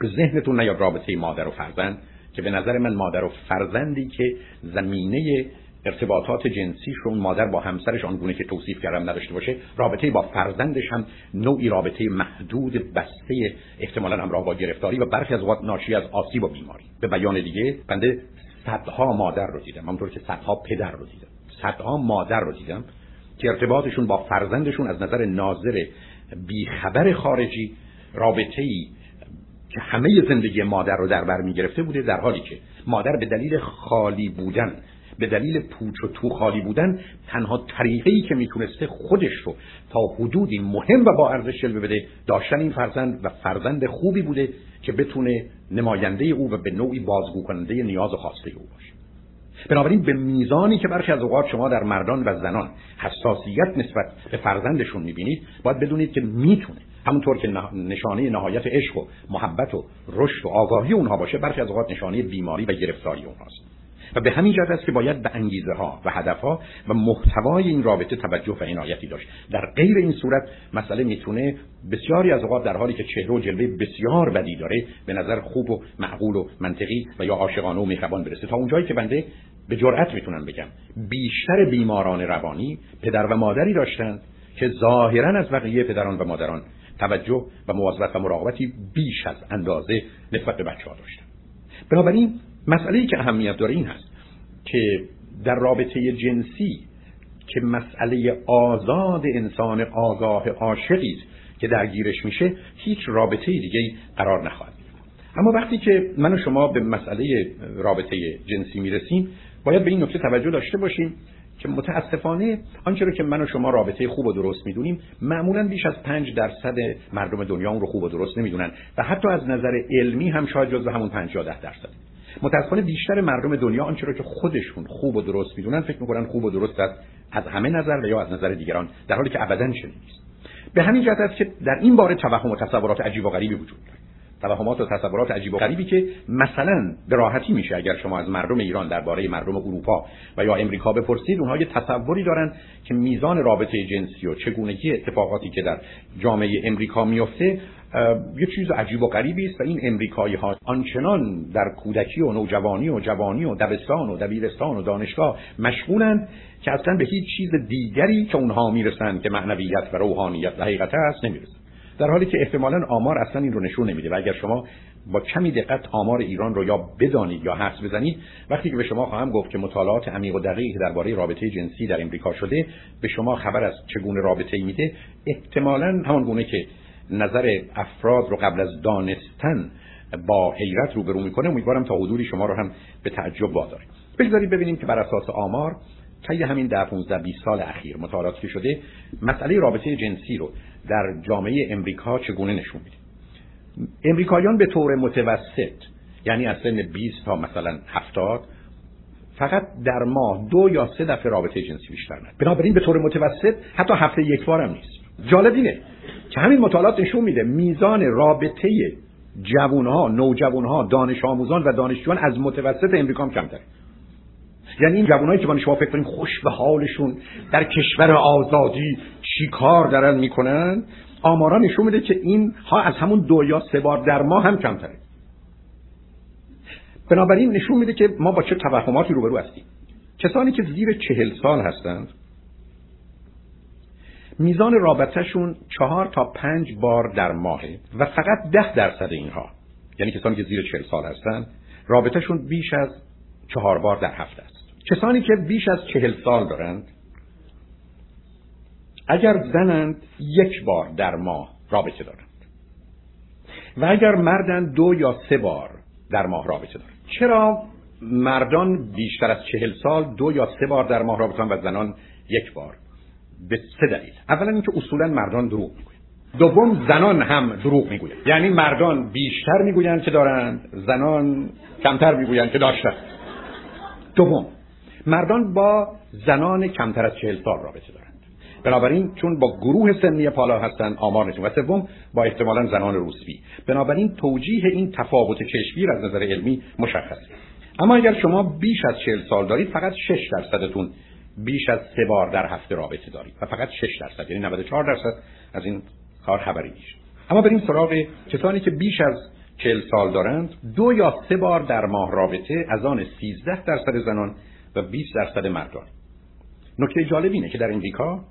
به ذهنتون نیاد رابطه مادر و فرزند که به نظر من مادر و فرزندی که زمینه ارتباطات جنسیش رو اون مادر با همسرش آنگونه که توصیف کردم نداشته باشه رابطه با فرزندش هم نوعی رابطه محدود بسته احتمالا همراه با گرفتاری و برخی از وقت ناشی از آسیب و بیماری. به بیان دیگه بنده صدها مادر رو دیدم همونطور که صدها پدر رو دیدم. صدها مادر رو دیدم که ارتباطشون با فرزندشون از نظر ناظر بیخبر خارجی رابطه ای که همه زندگی مادر رو در بر گرفته بوده در حالی که مادر به دلیل خالی بودن به دلیل پوچ و تو خالی بودن تنها طریقی که می‌تونسته خودش رو تا حدودی مهم و با ارزش جلوه بده داشتن این فرزند و فرزند خوبی بوده که بتونه نماینده او و به نوعی بازگو کننده نیاز و خواسته او باشه. بنابراین به میزانی که برخی از اوقات شما در مردان و زنان حساسیت نسبت به فرزندشون می‌بینید باید بدونید که می‌تونه همونطور که نشانه نهایت عشق و محبت و رشد و آگاهی اونها باشه برخی از اوقات نشانه بیماری و گرفتاری اونهاست. و به همین جهت است که باید به انگیزه ها و هدف ها و محتوای این رابطه توجه و عنایتی داشت. در غیر این صورت مسئله می‌تونه بسیاری از اوقات در حالی که چهره و جلوه بسیار بدی داره به نظر خوب و معقول و منطقی و یا عاشقانه و مهربان برسه. تا اونجایی که بنده به جرأت می‌تونم بگم بیشتر بیماران روانی پدر و مادری داشتند که ظاهرا از بقیه پدران و مادران توجه و مواظبت و مراقبتی بیش از اندازه نسبت به بچه ها داشتن. بنابراین مسئله که اهمیت داره این هست که در رابطه جنسی که مسئله آزاد انسان آگاه عاشقی که درگیرش میشه هیچ رابطه دیگه قرار نخواهد اما وقتی که من و شما به مسئله رابطه جنسی می‌رسیم باید به این نکته توجه داشته باشیم که متاسفانه آنچه رو که من و شما رابطه خوب و درست می‌دونیم معمولا بیش از پنج درصد مردم دنیا اون رو خوب و درست نمی‌دونن و حتی از نظر علمی هم شاید جز همون 50 درصد. متاسفانه بیشتر مردم دنیا آنچه رو که خودشون خوب و درست می‌دونن فکر می‌کنن خوب و درست است از همه نظر و یا از نظر دیگران در حالی که ابدا چنین نیست. به همین جهت است که در این باره توهم و تصورات عجیب و غریبی وجود دارد توهمات و تصورات عجیب و غریبی که مثلا به راحتی میشه اگر شما از مردم ایران درباره مردم اروپا و یا امریکا بپرسید اونها یه تصوری دارن که میزان رابطه جنسی و چگونگی اتفاقاتی که در جامعه امریکا میفته یه چیز عجیب و غریبی است و این امریکایی ها آنچنان در کودکی و نوجوانی و جوانی و دبستان و دبیرستان و دانشگاه مشغولند که اصلا به هیچ چیز دیگری که اونها می‌رسند که معنویت و روحانیت و حقیقت است نمی‌رسند در حالی که احتمالا آمار اصلا این رو نشون نمیده و اگر شما با کمی دقت آمار ایران رو یا بدانید یا حدس بزنید وقتی که به شما خواهم گفت که مطالعات عمیق و دقیق درباره رابطه جنسی در امریکا شده به شما خبر از چگونه رابطه ای میده احتمالا همان گونه که نظر افراد رو قبل از دانستن با حیرت روبرو می‌کنه امیدوارم تا حضوری شما رو هم به تعجب واداره بگذارید ببینیم که بر اساس آمار طی همین در 15 20 سال اخیر مطالعاتی شده مسئله رابطه جنسی رو در جامعه امریکا چگونه نشون میده؟ امریکایان به طور متوسط یعنی از سن 20 تا مثلا 70 فقط در ماه دو یا سه دفعه رابطه جنسی بیشتر ندارن بنابراین به طور متوسط حتی هفته یک بار هم نیست. جالب اینه که همین مطالعات نشون میده میزان رابطه جوانها نوجوانها دانش آموزان و دانشجویان از متوسط امریکا هم کمتره. یعنی این جوانایی که با شما فکر کنید خوش به حالشون در کشور آزادی چیکار دارن می‌کنن؟ آمارا نشون میده که این ها از همون دو یا سه بار در ماه هم کمتره. بنابراین نشون میده که ما با چه توهماتی روبرو هستیم. کسانی که زیر چهل سال هستند میزان رابطهشون چهار تا پنج بار در ماهه و فقط ده درصد اینها یعنی کسانی که زیر چهل سال هستند رابطهشون بیش از چهار بار در هفته است. کسانی که بیش از چهل سال دارند اگر زنند یک بار در ماه رابطه دارند. و اگر مردند دو یا سه بار در ماه رابطه دارند. چرا مردان بیشتر از چهل سال دو یا سه بار در ماه رابطه و زنان یک بار؟ به سه دلیل. اولا اینکه اصولا مردان دروغ می‌گویند. دوم زنان هم دروغ می‌گویند. یعنی مردان بیشتر می‌گویند که دارند زنان کمتر می‌گویند که داشتند دوم مردان با زنان کمتر از چهل سال رابطه دارند. بنابراین چون با گروه سنی پالا هستند آمار نشون و سوم با احتمالا زنان روسبی بنابراین توجیه این تفاوت چشمگیر از نظر علمی مشخص. اما اگر شما بیش از چهل سال دارید فقط 6 درصدتون بیش از سه بار در هفته رابطه دارید و فقط 6 درصد یعنی 94 درصد از این کار خبری نیست اما بریم سراغ کسانی که بیش از 40 سال دارند. دو یا سه بار در ماه رابطه از آن 13 درصد زنان و 20 درصد مردان. نکته جالب اینه که در امریکا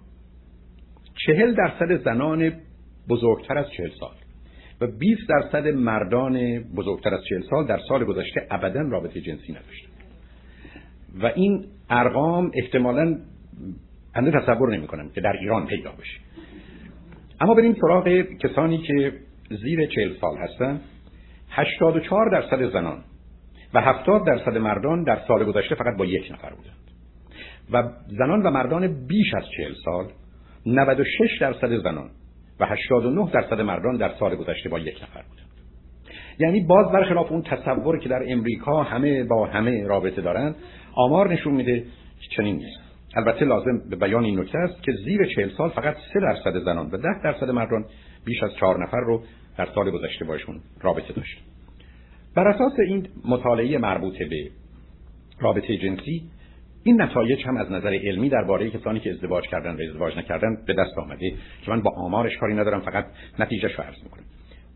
40 درصد زنان بزرگتر از 40 سال و 20 درصد مردان بزرگتر از 40 سال در سال گذشته ابدا رابطه جنسی نداشتند. و این ارقام احتمالا بنده تصور نمی کنم که در ایران پیدا بشه. اما بریم سراغ کسانی که زیر 40 سال هستن 84 درصد زنان و 70 درصد مردان در سال گذشته فقط با یک نفر بودند. و زنان و مردان بیش از 40 سال 96 درصد زنان و 89 درصد مردان در سال گذشته با یک نفر بودند. یعنی باز برخلاف اون تصوری که در امریکا همه با همه رابطه دارند آمار نشون میده چنین نیست. البته لازم به بیان این نکته است که زیر 40 سال فقط 3 درصد زنان و 10 درصد مردان بیش از 4 نفر رو در سال گذشته باشون رابطه داشت. بر اساس این مطالعه مربوط به رابطه جنسی این نتایج هم از نظر علمی درباره کسانی که ازدواج کردن و ازدواج نکردن به دست آمده که من با آمارش کاری ندارم فقط نتیجه رو عرض می‌کنم.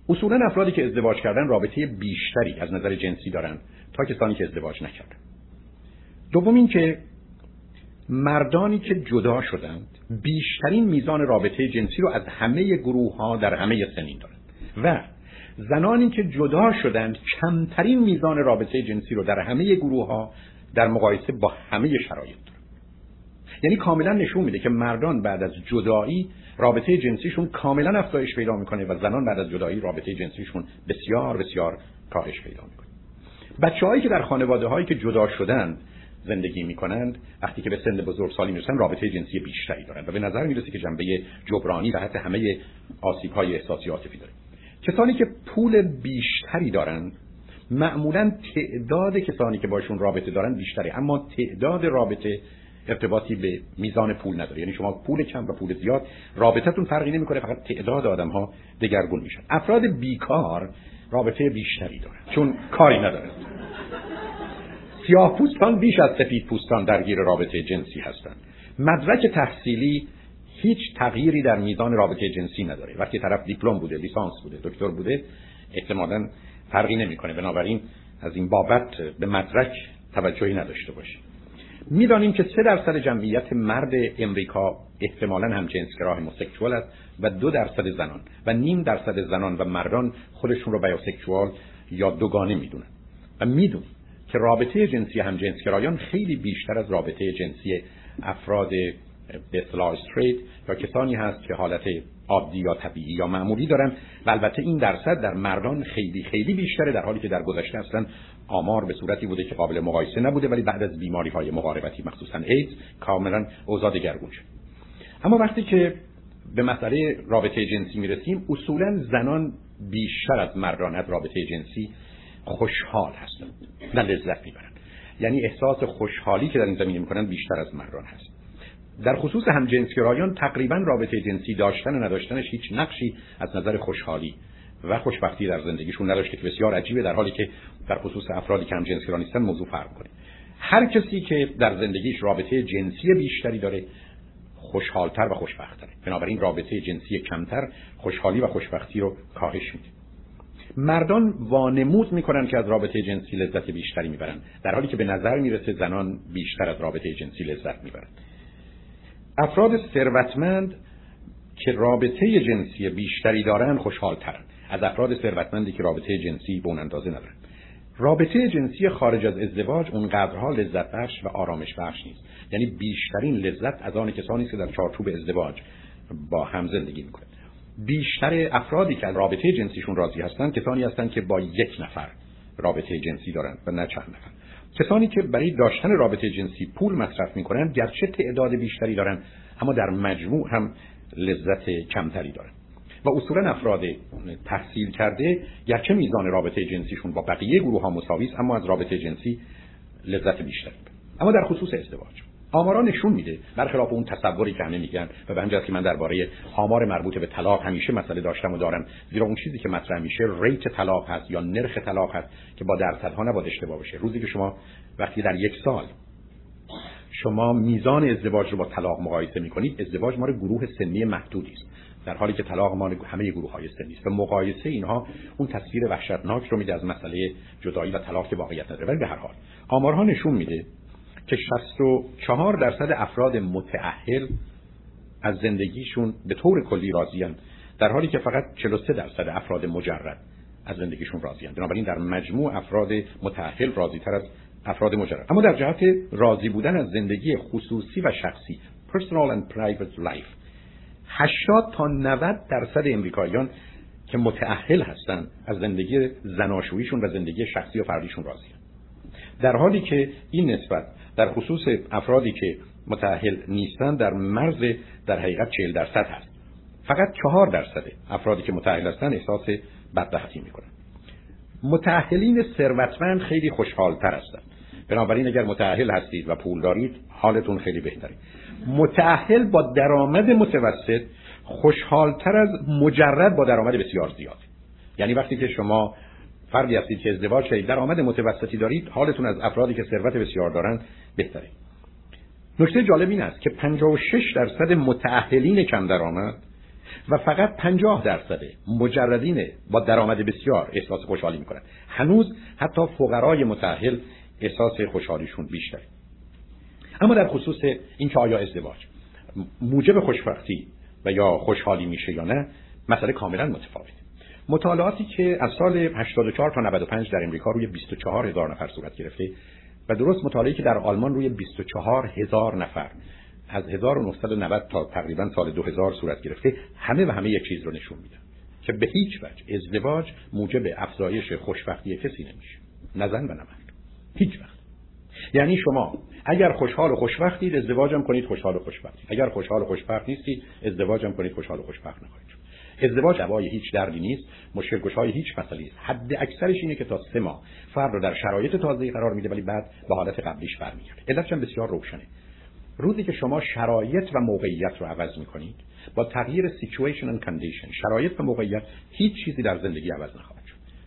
اصولا افرادی که ازدواج کردن رابطه بیشتری از نظر جنسی دارن تا کسانی که ازدواج نکردن. دوم اینکه مردانی که جدا شدند بیشترین میزان رابطه جنسی رو از همه گروه ها در همه سنین دارند و زنانی که جدا شدند کمترین میزان رابطه جنسی رو در همه گروه ها در مقایسه با همه شرایط. دارند یعنی کاملا نشون میده که مردان بعد از جدایی رابطه جنسیشون کاملا افزایش پیدا می‌کنه و زنان بعد از جدایی رابطه جنسیشون بسیار بسیار کاهش پیدا می‌کنه. بچههایی که در خانواده هایی که جدا شدند زندگی می‌کنند وقتی که به سن بزرگسالی می‌رسن رابطه جنسی بیشتری دارند و به نظر می‌رسه که جنبه جبرانی و حتی همه آسیب های احساسی عاطفی داره. کسانی که پول بیشتری دارند معمولا تعداد کسانی که باشون رابطه دارن بیشتری اما تعداد رابطه ارتباطی به میزان پول نداره. یعنی شما پول کم و پول زیاد رابطتون فرقی نمی‌کنه فقط تعداد آدم ها دگرگون میشن. افراد بیکار رابطه بیشتری دارن چون کاری ندارند سیاه پوستان بیش از سفید پوستان درگیر رابطه جنسی هستند مدرک تحصیلی هیچ تغییری در میزان رابطه جنسی نداره. وقتی طرف دیپلم بوده لیسانس بوده دکتر بوده احتمالا فرقی نمی‌کنه. بنابراین از این بابت به مدرک توجهی نداشته باشه می‌دانیم که سه درصد جمعیت مرد امریکا احتمالا هم جنسگراه هموسکسوال است و دو درصد زنان و نیم درصد زنان و مردان خودشون رو بیوسکسوال یا دوگانه می‌دونن. و می‌دونیم که رابطه جنسی هم جنسگرایان خیلی بیشتر از رابطه جنسی افراد به یا کسانی هست که حالت عادی یا طبیعی یا معمولی دارن و البته این درصد در مردان خیلی خیلی بیشتره در حالی که در گذشته اصلا آمار به صورتی بوده که قابل مقایسه نبوده ولی بعد از بیماری های مقاربتی مخصوصا ایدز کاملا اوضاع دگرگون شد. اما وقتی که به مسئله رابطه جنسی می‌رسیم اصولا زنان بیشتر از مردان از رابطه جنسی خوشحال هستند نه لذت می‌برند. یعنی احساس خوشحالی که در این زمینه می‌کنن بیشتر از مردان هست. در خصوص همجنسگرایان تقریبا رابطه جنسی داشتن و نداشتنش هیچ نقشی از نظر خوشحالی و خوشبختی در زندگیشون نداشته که بسیار عجیبه در حالی که در خصوص افرادی که همجنسگرا نیستن موضوع فرق کنه هر کسی که در زندگیش رابطه جنسی بیشتری داره خوشحالتر و خوشبختتره بنابراین رابطه جنسی کمتر خوشحالی و خوشبختی رو کاهش میده. مردان وانمود می‌کنن که از رابطه جنسی لذت بیشتری می‌برن در حالی که به نظر می‌رسه زنان بیشتر از رابطه جنسی لذت می‌برن افراد ثروتمند که رابطه جنسی بیشتری دارن خوشحالترن از افراد ثروتمندی که رابطه جنسی به اون اندازه ندارن. رابطه جنسی خارج از ازدواج اونقدرها لذت بخش و آرامش بخش نیست. یعنی بیشترین لذت از آن کسانی که در چارچوب ازدواج با هم زندگی می‌کنند بیشتر افرادی که رابطه جنسیشون راضی هستند کسانی هستند که با یک نفر رابطه جنسی دارند و نه چند نفر. کسانی که برای داشتن رابطه جنسی پول مصرف می‌کنند گرچه تعداد بیشتری دارند اما در مجموع هم لذت کمتری دارند و اصولا افراد تحصیل کرده گرچه میزان رابطه جنسیشون با بقیه گروه ها مساوی اما از رابطه جنسی لذت بیشتری. اما در خصوص ازدواج. آمارا نشون میده. برخلاف اون تصوری که همه میگن و به همجاست که من درباره آمار مربوط به طلاق همیشه مسئله داشتم و دارم زیرا اون چیزی که مطرح میشه ریت طلاق هست یا نرخ طلاق هست که با درصدها نباید اشتباه باشه. روزی که شما وقتی در یک سال شما میزان ازدواج رو با طلاق مقایسه می‌کنید ازدواج مال گروه سنی محدودی است. در حالی که طلاق مال همه گروه های سنی است. و مقایسه اینها اون تصویر وحشتناک رو میده از مسئله جدایی و طلاق که واقعیت نداره. ولی به هر حال آمارها نشون میده که 64 درصد افراد متأهل از زندگیشون به طور کلی راضیان در حالی که فقط 43 درصد افراد مجرد از زندگیشون راضیان بنابراین در مجموع افراد متأهل راضی تر از افراد مجرد. اما در جهت راضی بودن از زندگی خصوصی و شخصی personal and private life 80 تا 90 درصد امریکاییان که متأهل هستند از زندگی زناشوییشون و زندگی شخصی و فردیشون راضیان در حالی که این نسبت در خصوص افرادی که متأهل نیستند در مرز در حقیقت 40 درصد هست. فقط 4 درصد افرادی که متأهل هستند احساس بدبختی می‌کنن. متأهلین ثروتمند خیلی خوشحالتر هستند بنابراین اگر متأهل هستید و پول دارید حالتون خیلی بهتره. متأهل با درآمد متوسط خوشحالتر از مجرد با درآمد بسیار زیاد. یعنی وقتی که شما فردی هستید که ازدواج کردید. درآمد متوسطی دارید حالتون از افرادی که ثروت بسیار دارند بهتره. نکته جالب این است که 56 درصد متأهلین کم درآمد و فقط 50 درصد مجردین با درآمد بسیار احساس خوشحالی می‌کنند. هنوز حتی فقرای متأهل احساس خوشحالیشون بیشتره. اما در خصوص این که آیا ازدواج موجب خوشبختی و یا خوشحالی میشه یا نه مسئله کاملا متفاوت مطالعاتی که از سال 84 تا 95 در امریکا روی 24 هزار نفر صورت گرفته و درست مطالعاتی که در آلمان روی 24 هزار نفر از 1990 تا تقریبا سال 2000 صورت گرفته همه و همه یک چیز رو نشون میدن که به هیچ وجه ازدواج موجب افزایش خوشبختی کسی نمیشه. نزن و نمرد هیچ وقت. یعنی شما اگر خوشحال و خوشبختید ازدواجم کنید خوشحال و خوشبختید اگر خوشحال و خوشبخت نیستید ازدواجم کنید خوشحال و خوشبخت نخواهید ازدواج دوای هیچ دردی نیست مشکل گشای هیچ مسئله است. حد اکثرش اینه که تا سه ماه فرد رو در شرایط تازه‌ای قرار میده ولی بعد به حالت قبلیش برمیگرده. علتش بسیار روشنه. روزی که شما شرایط و موقعیت رو عوض می‌کنید با تغییر situation and condition شرایط و موقعیت هیچ چیزی در زندگی عوض نخواهد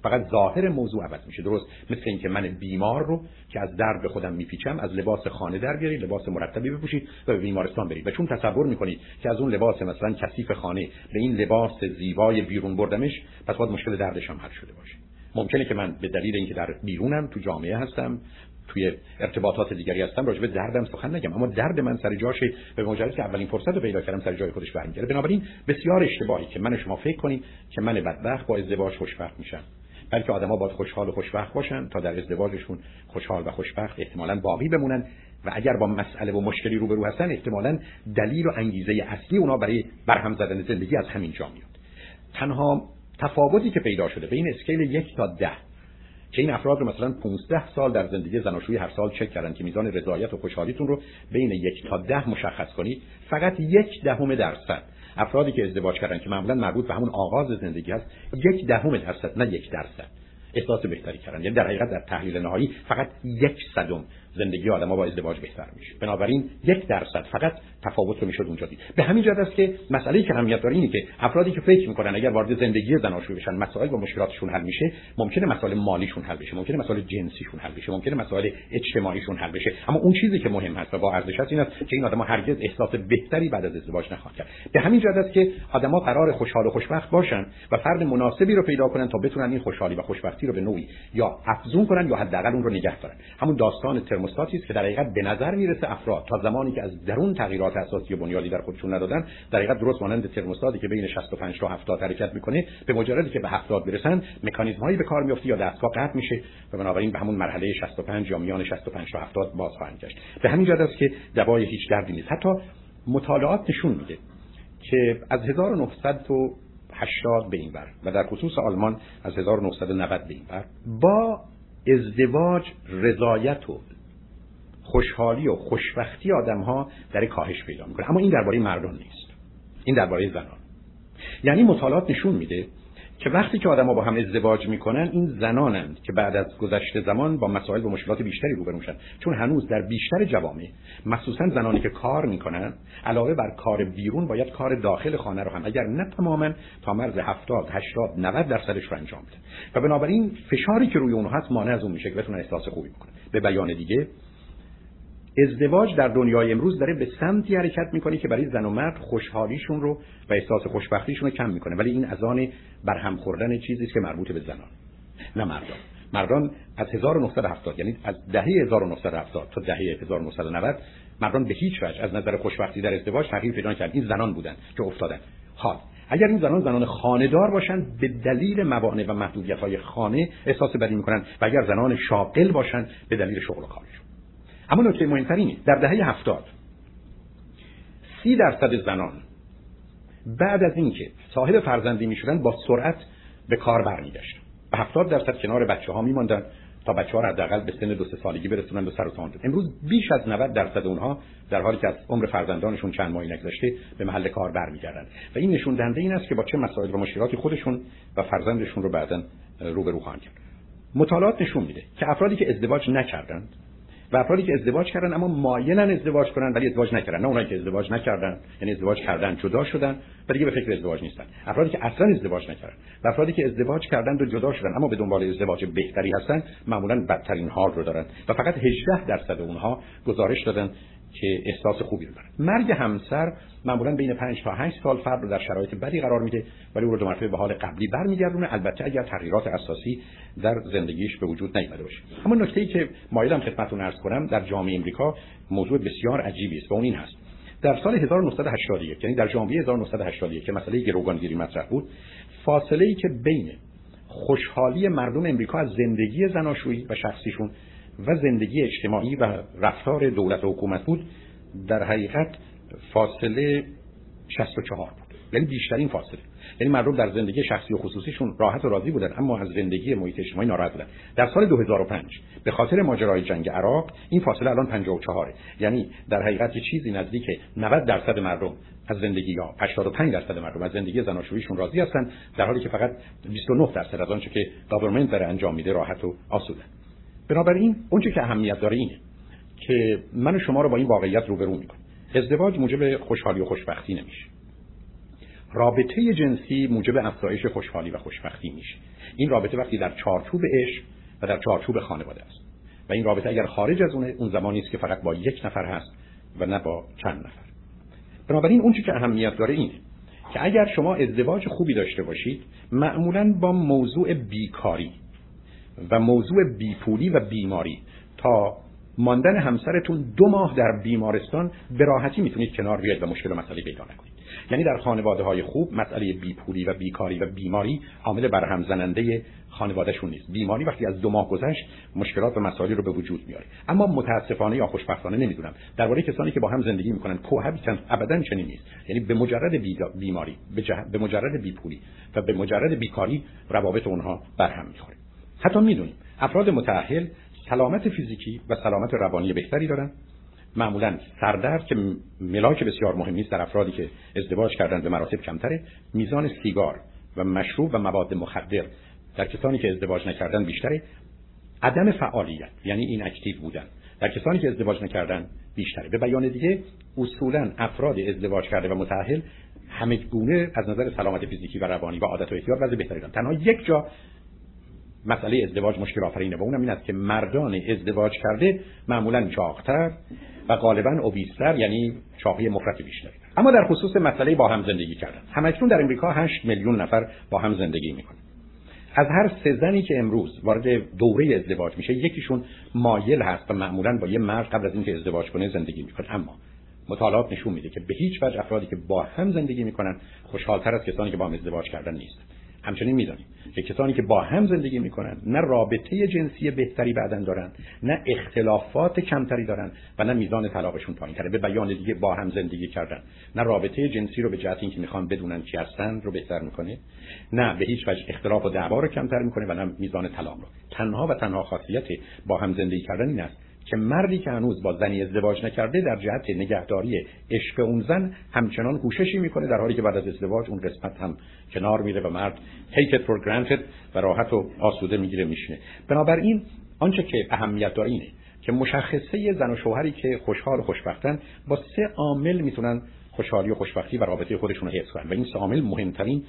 فقط ظاهر موضوع عوض میشه. درست مثل اینکه من بیمار رو که از درد به خودم میپیچم از لباس خانه در بیارید لباس مرتبی بپوشید و به بیمارستان برید. و چون تصور می‌کنید که از اون لباس مثلا کثیف خانه به این لباس زیبای بیرون بردمش پس باید مشکل دردش هم حل شده باشه. ممکنه که من به دلیل اینکه در بیرونم تو جامعه هستم توی ارتباطات دیگری هستم راجع به دردم سخن نگم. اما درد من سر جاشه به مجرد که اولین فرصت رو پیدا کردم سر جای خودش برمیگرده. بنابراین بسیار اشتباهی که من شما فکر کنیم که من بدبخت با ازدواج خوشبخت میشم. بلکه آدما باید خوشحال و خوشبخت باشن تا در ازدواجشون خوشحال و خوشبخت احتمالا باقی بمونن. و اگر با مسئله و مشکلی روبرو هستن احتمالا دلیل و انگیزه اصلی اونا برای برهم زدن زندگی از همین جا میاد. تنها تفاوتی که پیدا شده بین اسکیل یک تا ده که این افراد رو مثلا 15 سال در زندگی زناشویی هر سال چک کردن که میزان رضایت و خوشحالیتون رو بین یک تا ده مشخص کنید فقط یک دهم درصد افرادی که ازدواج کردن که معمولا مربوط به همون آغاز زندگی هست یک دهم درصد نه یک درصد. احساس بهتری کردن. یعنی در حقیقت در تحلیل نهایی فقط یک صدم زندگی آدما با ازدواج بهتر میشه. بنابراین یک درصد فقط تفاوت رو می‌شد اونجا دید. به همین جهت است که مسئله که اهمیت داره اینه که افرادی که فکر می‌کنن اگر وارد زندگی زناشویی بشن مسائل و مشکلاتشون حل میشه ممکنه مسائل مالیشون حل بشه ممکنه مسائل جنسیشون حل بشه ممکنه مسائل اجتماعیشون حل بشه. اما اون چیزی که مهم هست و با ارزش هست این است که این آدما هرگز احساس بهتری بعد از ازدواج نخواهند کرد. به همین جهت است که آدما قرار خوشحال و خوشبخت باشن و فرد مناسبی رو پیدا کنن تا بتونن این خوشحالی و خوشبختی رو به نوعی یا افزون کنن یا حداقل اون رو نگه دارن. همون داستان ترموستاتی است که در حقیقت به نظر می‌رسه افراد تا زمانی که از درون تغییرات اساسی و بنیادی در خودشون ندادن در حقیقت درست مانند ترموستاتی که بین 65 تا 70 حرکت می‌کنه به مجردی که به 70 برسن مکانیزم هایی به کار میفته یا دستگاه قطع میشه و بنابراین به همون مرحله 65 یا میان 65 تا 70 باز خواهند گشت. به همین جهت است که دوای هیچ دردی نیست. حتی مطالعات نشون میده که از 1980 به این بر و در خصوص آلمان از 1990 به این بر با ازدواج رضایت و خوشحالی و خوشبختی آدم ها در کاهش پیدا می‌کنه. اما این درباره مردان نیست. این درباره زنان. یعنی مطالعات نشون میده که وقتی که آدما با هم ازدواج می‌کنن این زنانند که بعد از گذشته زمان با مسائل و مشکلات بیشتری روبرو میشن. چون هنوز در بیشتر جوامع مخصوصا زنانی که کار می‌کنن علاوه بر کار بیرون باید کار داخل خانه رو هم اگر نه تماما تا مرز 70 80 90 درصدش رو انجام بده. و بنابراین فشاری که روی اونها هست مانع از اون میشه که بتونن احساس خوبی بکنن. به بیان دیگه ازدواج در دنیای امروز داره به سمتی حرکت می‌کنه که برای زن و مرد خوشحالیشون رو و احساس خوشبختیشون رو کم می‌کنه. ولی این از آن برهم خوردن چیزی که مربوط به زنان. نه مردان. مردان از 1970 یعنی از دهه 1970 تا دهه 1990 مردان به هیچ وجه از نظر خوشبختی در ازدواج تغییر پیدا کرد این زنان بودن که افتادن. حال. اگر این زنان زنان خانهدار باشند به دلیل موانع و محدودیت های خانه احساس بدی می‌کنن. و اگر زنان شاغل باشند به دلیل شغل و کارشون. اما نکته مهمتر اینه در دهه هفتاد سی درصد زنان بعد از اینکه صاحب فرزندی می‌شدن با سرعت به کار برمیگشتن. و هفتاد درصد کنار بچه ها میماندن تا بچه ها حداقل به سن دو سالگی برسونن به سر و امروز بیش از 90 درصد اونها در حالی که از عمر فرزندانشون چند ماهی نگذشته به محل کار برمیگردن. و این نشون دهنده این است که با چه مسائل و مشکلاتی خودشون و فرزندشون رو بعدا روبرو خواهند کرد. مطالعات نشون میده که افرادی که ازدواج نکردند و افرادی که ازدواج کردن اما مایلن ازدواج کنن ولی ازدواج نکردن. نه اونایی که ازدواج نکردن یعنی ازدواج کردن جدا شدن و دیگه به فکر ازدواج نیستن. افرادی که اصلا ازدواج نکردن و افرادی که ازدواج کردن و جدا شدن اما به دنبال ازدواج بهتری هستن معمولا بدترین حال رو دارن. و فقط 18 درصد اونها گزارش دادن که احساس خوبی رو مرگ همسر معمولا بین 5 تا 8 سال فرد رو در شرایط بدی قرار میده ولی او رو دو مرتبه به حال قبلی برمیگردونه. البته اگر تغییرات اساسی در زندگیش به وجود نیامده باشه. اما نکته ای که مایلم خدمتتون عرض کنم در جامعه امریکا موضوع بسیار عجیبی است. و اون این هست. در سال 1981 یعنی در ژانویه 1981 که مسئله گروگانگیری مطرح بود فاصله ای که بین خوشحالی مردم امریکا از زندگی زناشویی و شخصیشون و زندگی اجتماعی و رفتار دولت و حکومت بود در حقیقت فاصله 64 بود. یعنی بیشترین فاصله. یعنی مردم در زندگی شخصی و خصوصیشون راحت و راضی بودن اما از زندگی محیط اجتماعی ناراحت بودن. در سال 2005 به خاطر ماجرای جنگ عراق این فاصله الان 54 یعنی در حقیقت یه چیزی نزدیک 90 درصد مردم از زندگی یا 85 درصد مردم از زندگی زناشوییشون راضی هستن در حالی که فقط 29 درصد از آنچه که گاورمنت داره انجام میده راحت و آسوده. بنابراین اونچه که اهمیت داره اینه که من شما رو با این واقعیت روبرو می‌کنه ازدواج موجب خوشحالی و خوشبختی نمیشه. رابطه جنسی موجب افزایش خوشحالی و خوشبختی میشه. این رابطه وقتی در چارچوب عشق و در چارچوب خانواده است. و این رابطه اگر خارج از اون اون زمانی است که فقط با یک نفر هست و نه با چند نفر. بنابراین اون که اهمیت داره اینه که اگر شما ازدواج خوبی داشته باشید معمولا با موضوع بیکاری و موضوع بیپولی و بیماری. تا ماندن همسرتون دو ماه در بیمارستان به راحتی می‌تونید کنار بیاید و مشکل و مسئله پیدا نکنید. یعنی در خانواده های خوب مسئله بیپولی و بیکاری و بیماری عامل برهم زننده خانوادهشون نیست. بیماری وقتی از دو ماه گذشت مشکلات و مسائلی رو به وجود میاره. اما متاسفانه یا خوشبختانه نمی‌دونم. درباره کسانی که با هم زندگی می‌کنن کوهبیتن ابدا چنین نیست. یعنی به مجرد بیماری به, به مجرد بیپولی و به مجرد بیکاری روابط اونها برهم می‌خوره. حتی می‌دونیم افراد متأهل سلامت فیزیکی و سلامت روانی بهتری دارن. معمولا سردرد که ملاک بسیار مهمی است در افرادی که ازدواج کردن به مراتب کمتره میزان سیگار و مشروب و مواد مخدر در کسانی که ازدواج نکردن بیشتره. عدم فعالیت یعنی این اکتیو بودن در کسانی که ازدواج نکردن بیشتره. به بیان دیگه اصولا افراد ازدواج کرده و متأهل همه گونه از نظر سلامت فیزیکی و روانی و عادت و احتیاط وضع بهتری دارن. تنها یک جا مسئله ازدواج مشکل آفرینه و اونم این است که مردان ازدواج کرده معمولا چاقتر و غالبا اوبیستر یعنی چاقی مفرط بیشتر اما در خصوص مسئله با هم زندگی کردن. همکنون در امریکا 8 میلیون نفر با هم زندگی می‌کنن. از هر سه زنی که امروز وارد دوره ازدواج میشه یکیشون مایل هست و معمولا با یه مرد قبل از اینکه ازدواج کنه زندگی می‌کنه. اما مطالعات نشون میده که به هیچ وجه افرادی که با هم زندگی می‌کنن خوشحالتر از کسانی که با هم ازدواج کردن نیست. همچنین می‌دانیم. که کسانی که با هم زندگی می‌کنن نه رابطه جنسی بهتری بعدن دارن نه اختلافات کمتری دارن و نه میزان طلاقشون پایین تره. به بیان دیگه با هم زندگی کردن. نه رابطه جنسی رو به جهت اینکه می‌خوان بدونن کی هستن رو بهتر می‌کنه. نه به هیچ وجه اختلاف و دعوا رو کمتر می‌کنه و نه میزان طلاق رو. تنها و تنها خاصیت با هم زندگی کردن این است که مردی که هنوز با زنی ازدواج نکرده در جهت نگهداری عشق اون زن همچنان کوششی می‌کنه در حالی که بعد از ازدواج اون قسمت هم کنار میره و مرد take it for granted و راحت و آسوده می‌گیره میشینه. بنابراین آنچه که اهمیت داره اینه که مشخصه زن و شوهری که خوشحال و خوشبختن با سه عامل می‌تونن خوشحالی و خوشبختی و رابطه خودشون رو حفظ کنن و این سه عامل مهمترین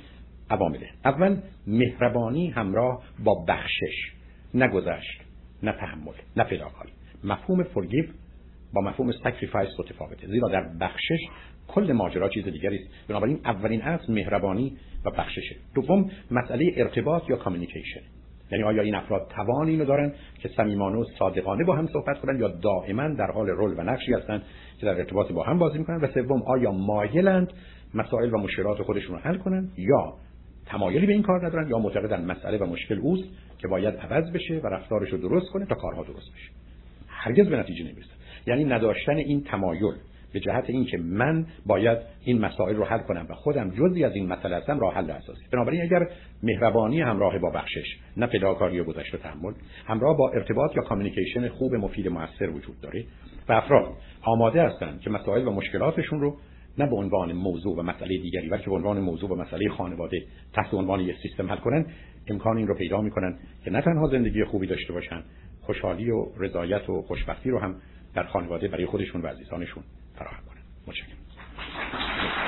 عوامله. اول مهربانی همراه با بخشش نگذشت نه تحمل نه فداکاری. مفهوم forgive با مفهوم sacrifice متفاوته زیرا در بخشش کل ماجرا چیز دیگری است. بنابراین اولین اصل مهربانی و بخششه. دوم مسئله ارتباط یا کامیونیکیشن یعنی آیا این افراد توان اینو دارن که صمیمانه و صادقانه با هم صحبت کنن یا دائما در حال رول و نقشی هستن که در ارتباط با هم بازی می‌کنن؟ و سوم آیا مایلند مسائل و مشکلات خودشون رو حل کنن یا تمایلی به این کار ندارن یا معتقدن مسئله و مشکل اوست که باید عوض بشه و رفتارش رو درست کنه تا کارها درست بشه؟ هرگز به نتیجه نمی‌رسه. یعنی نداشتن این تمایل به جهت اینکه من باید این مسائل رو حل کنم و خودم جزی از این مسئله هستم راه حل اساسی. بنابراین اگر مهربانی همراه با بخشش نه فداکاری و گذشت و تحمل همراه با ارتباط یا کامیونیکیشن خوب مفید موثر وجود داره و افراد آماده هستند که مسائل و مشکلاتشون رو نه به عنوان موضوع و مسئله دیگری بلکه به عنوان موضوع و مسئله خانواده تحت عنوان یک سیستم حل کنن امکان این رو پیدا می‌کنن که نه تنها زندگی خوبی داشته باشن خوشحالی و رضایت و خوشبختی رو هم در خانواده برای خودشون و عزیزانشون فراهم کنن. متشکرم.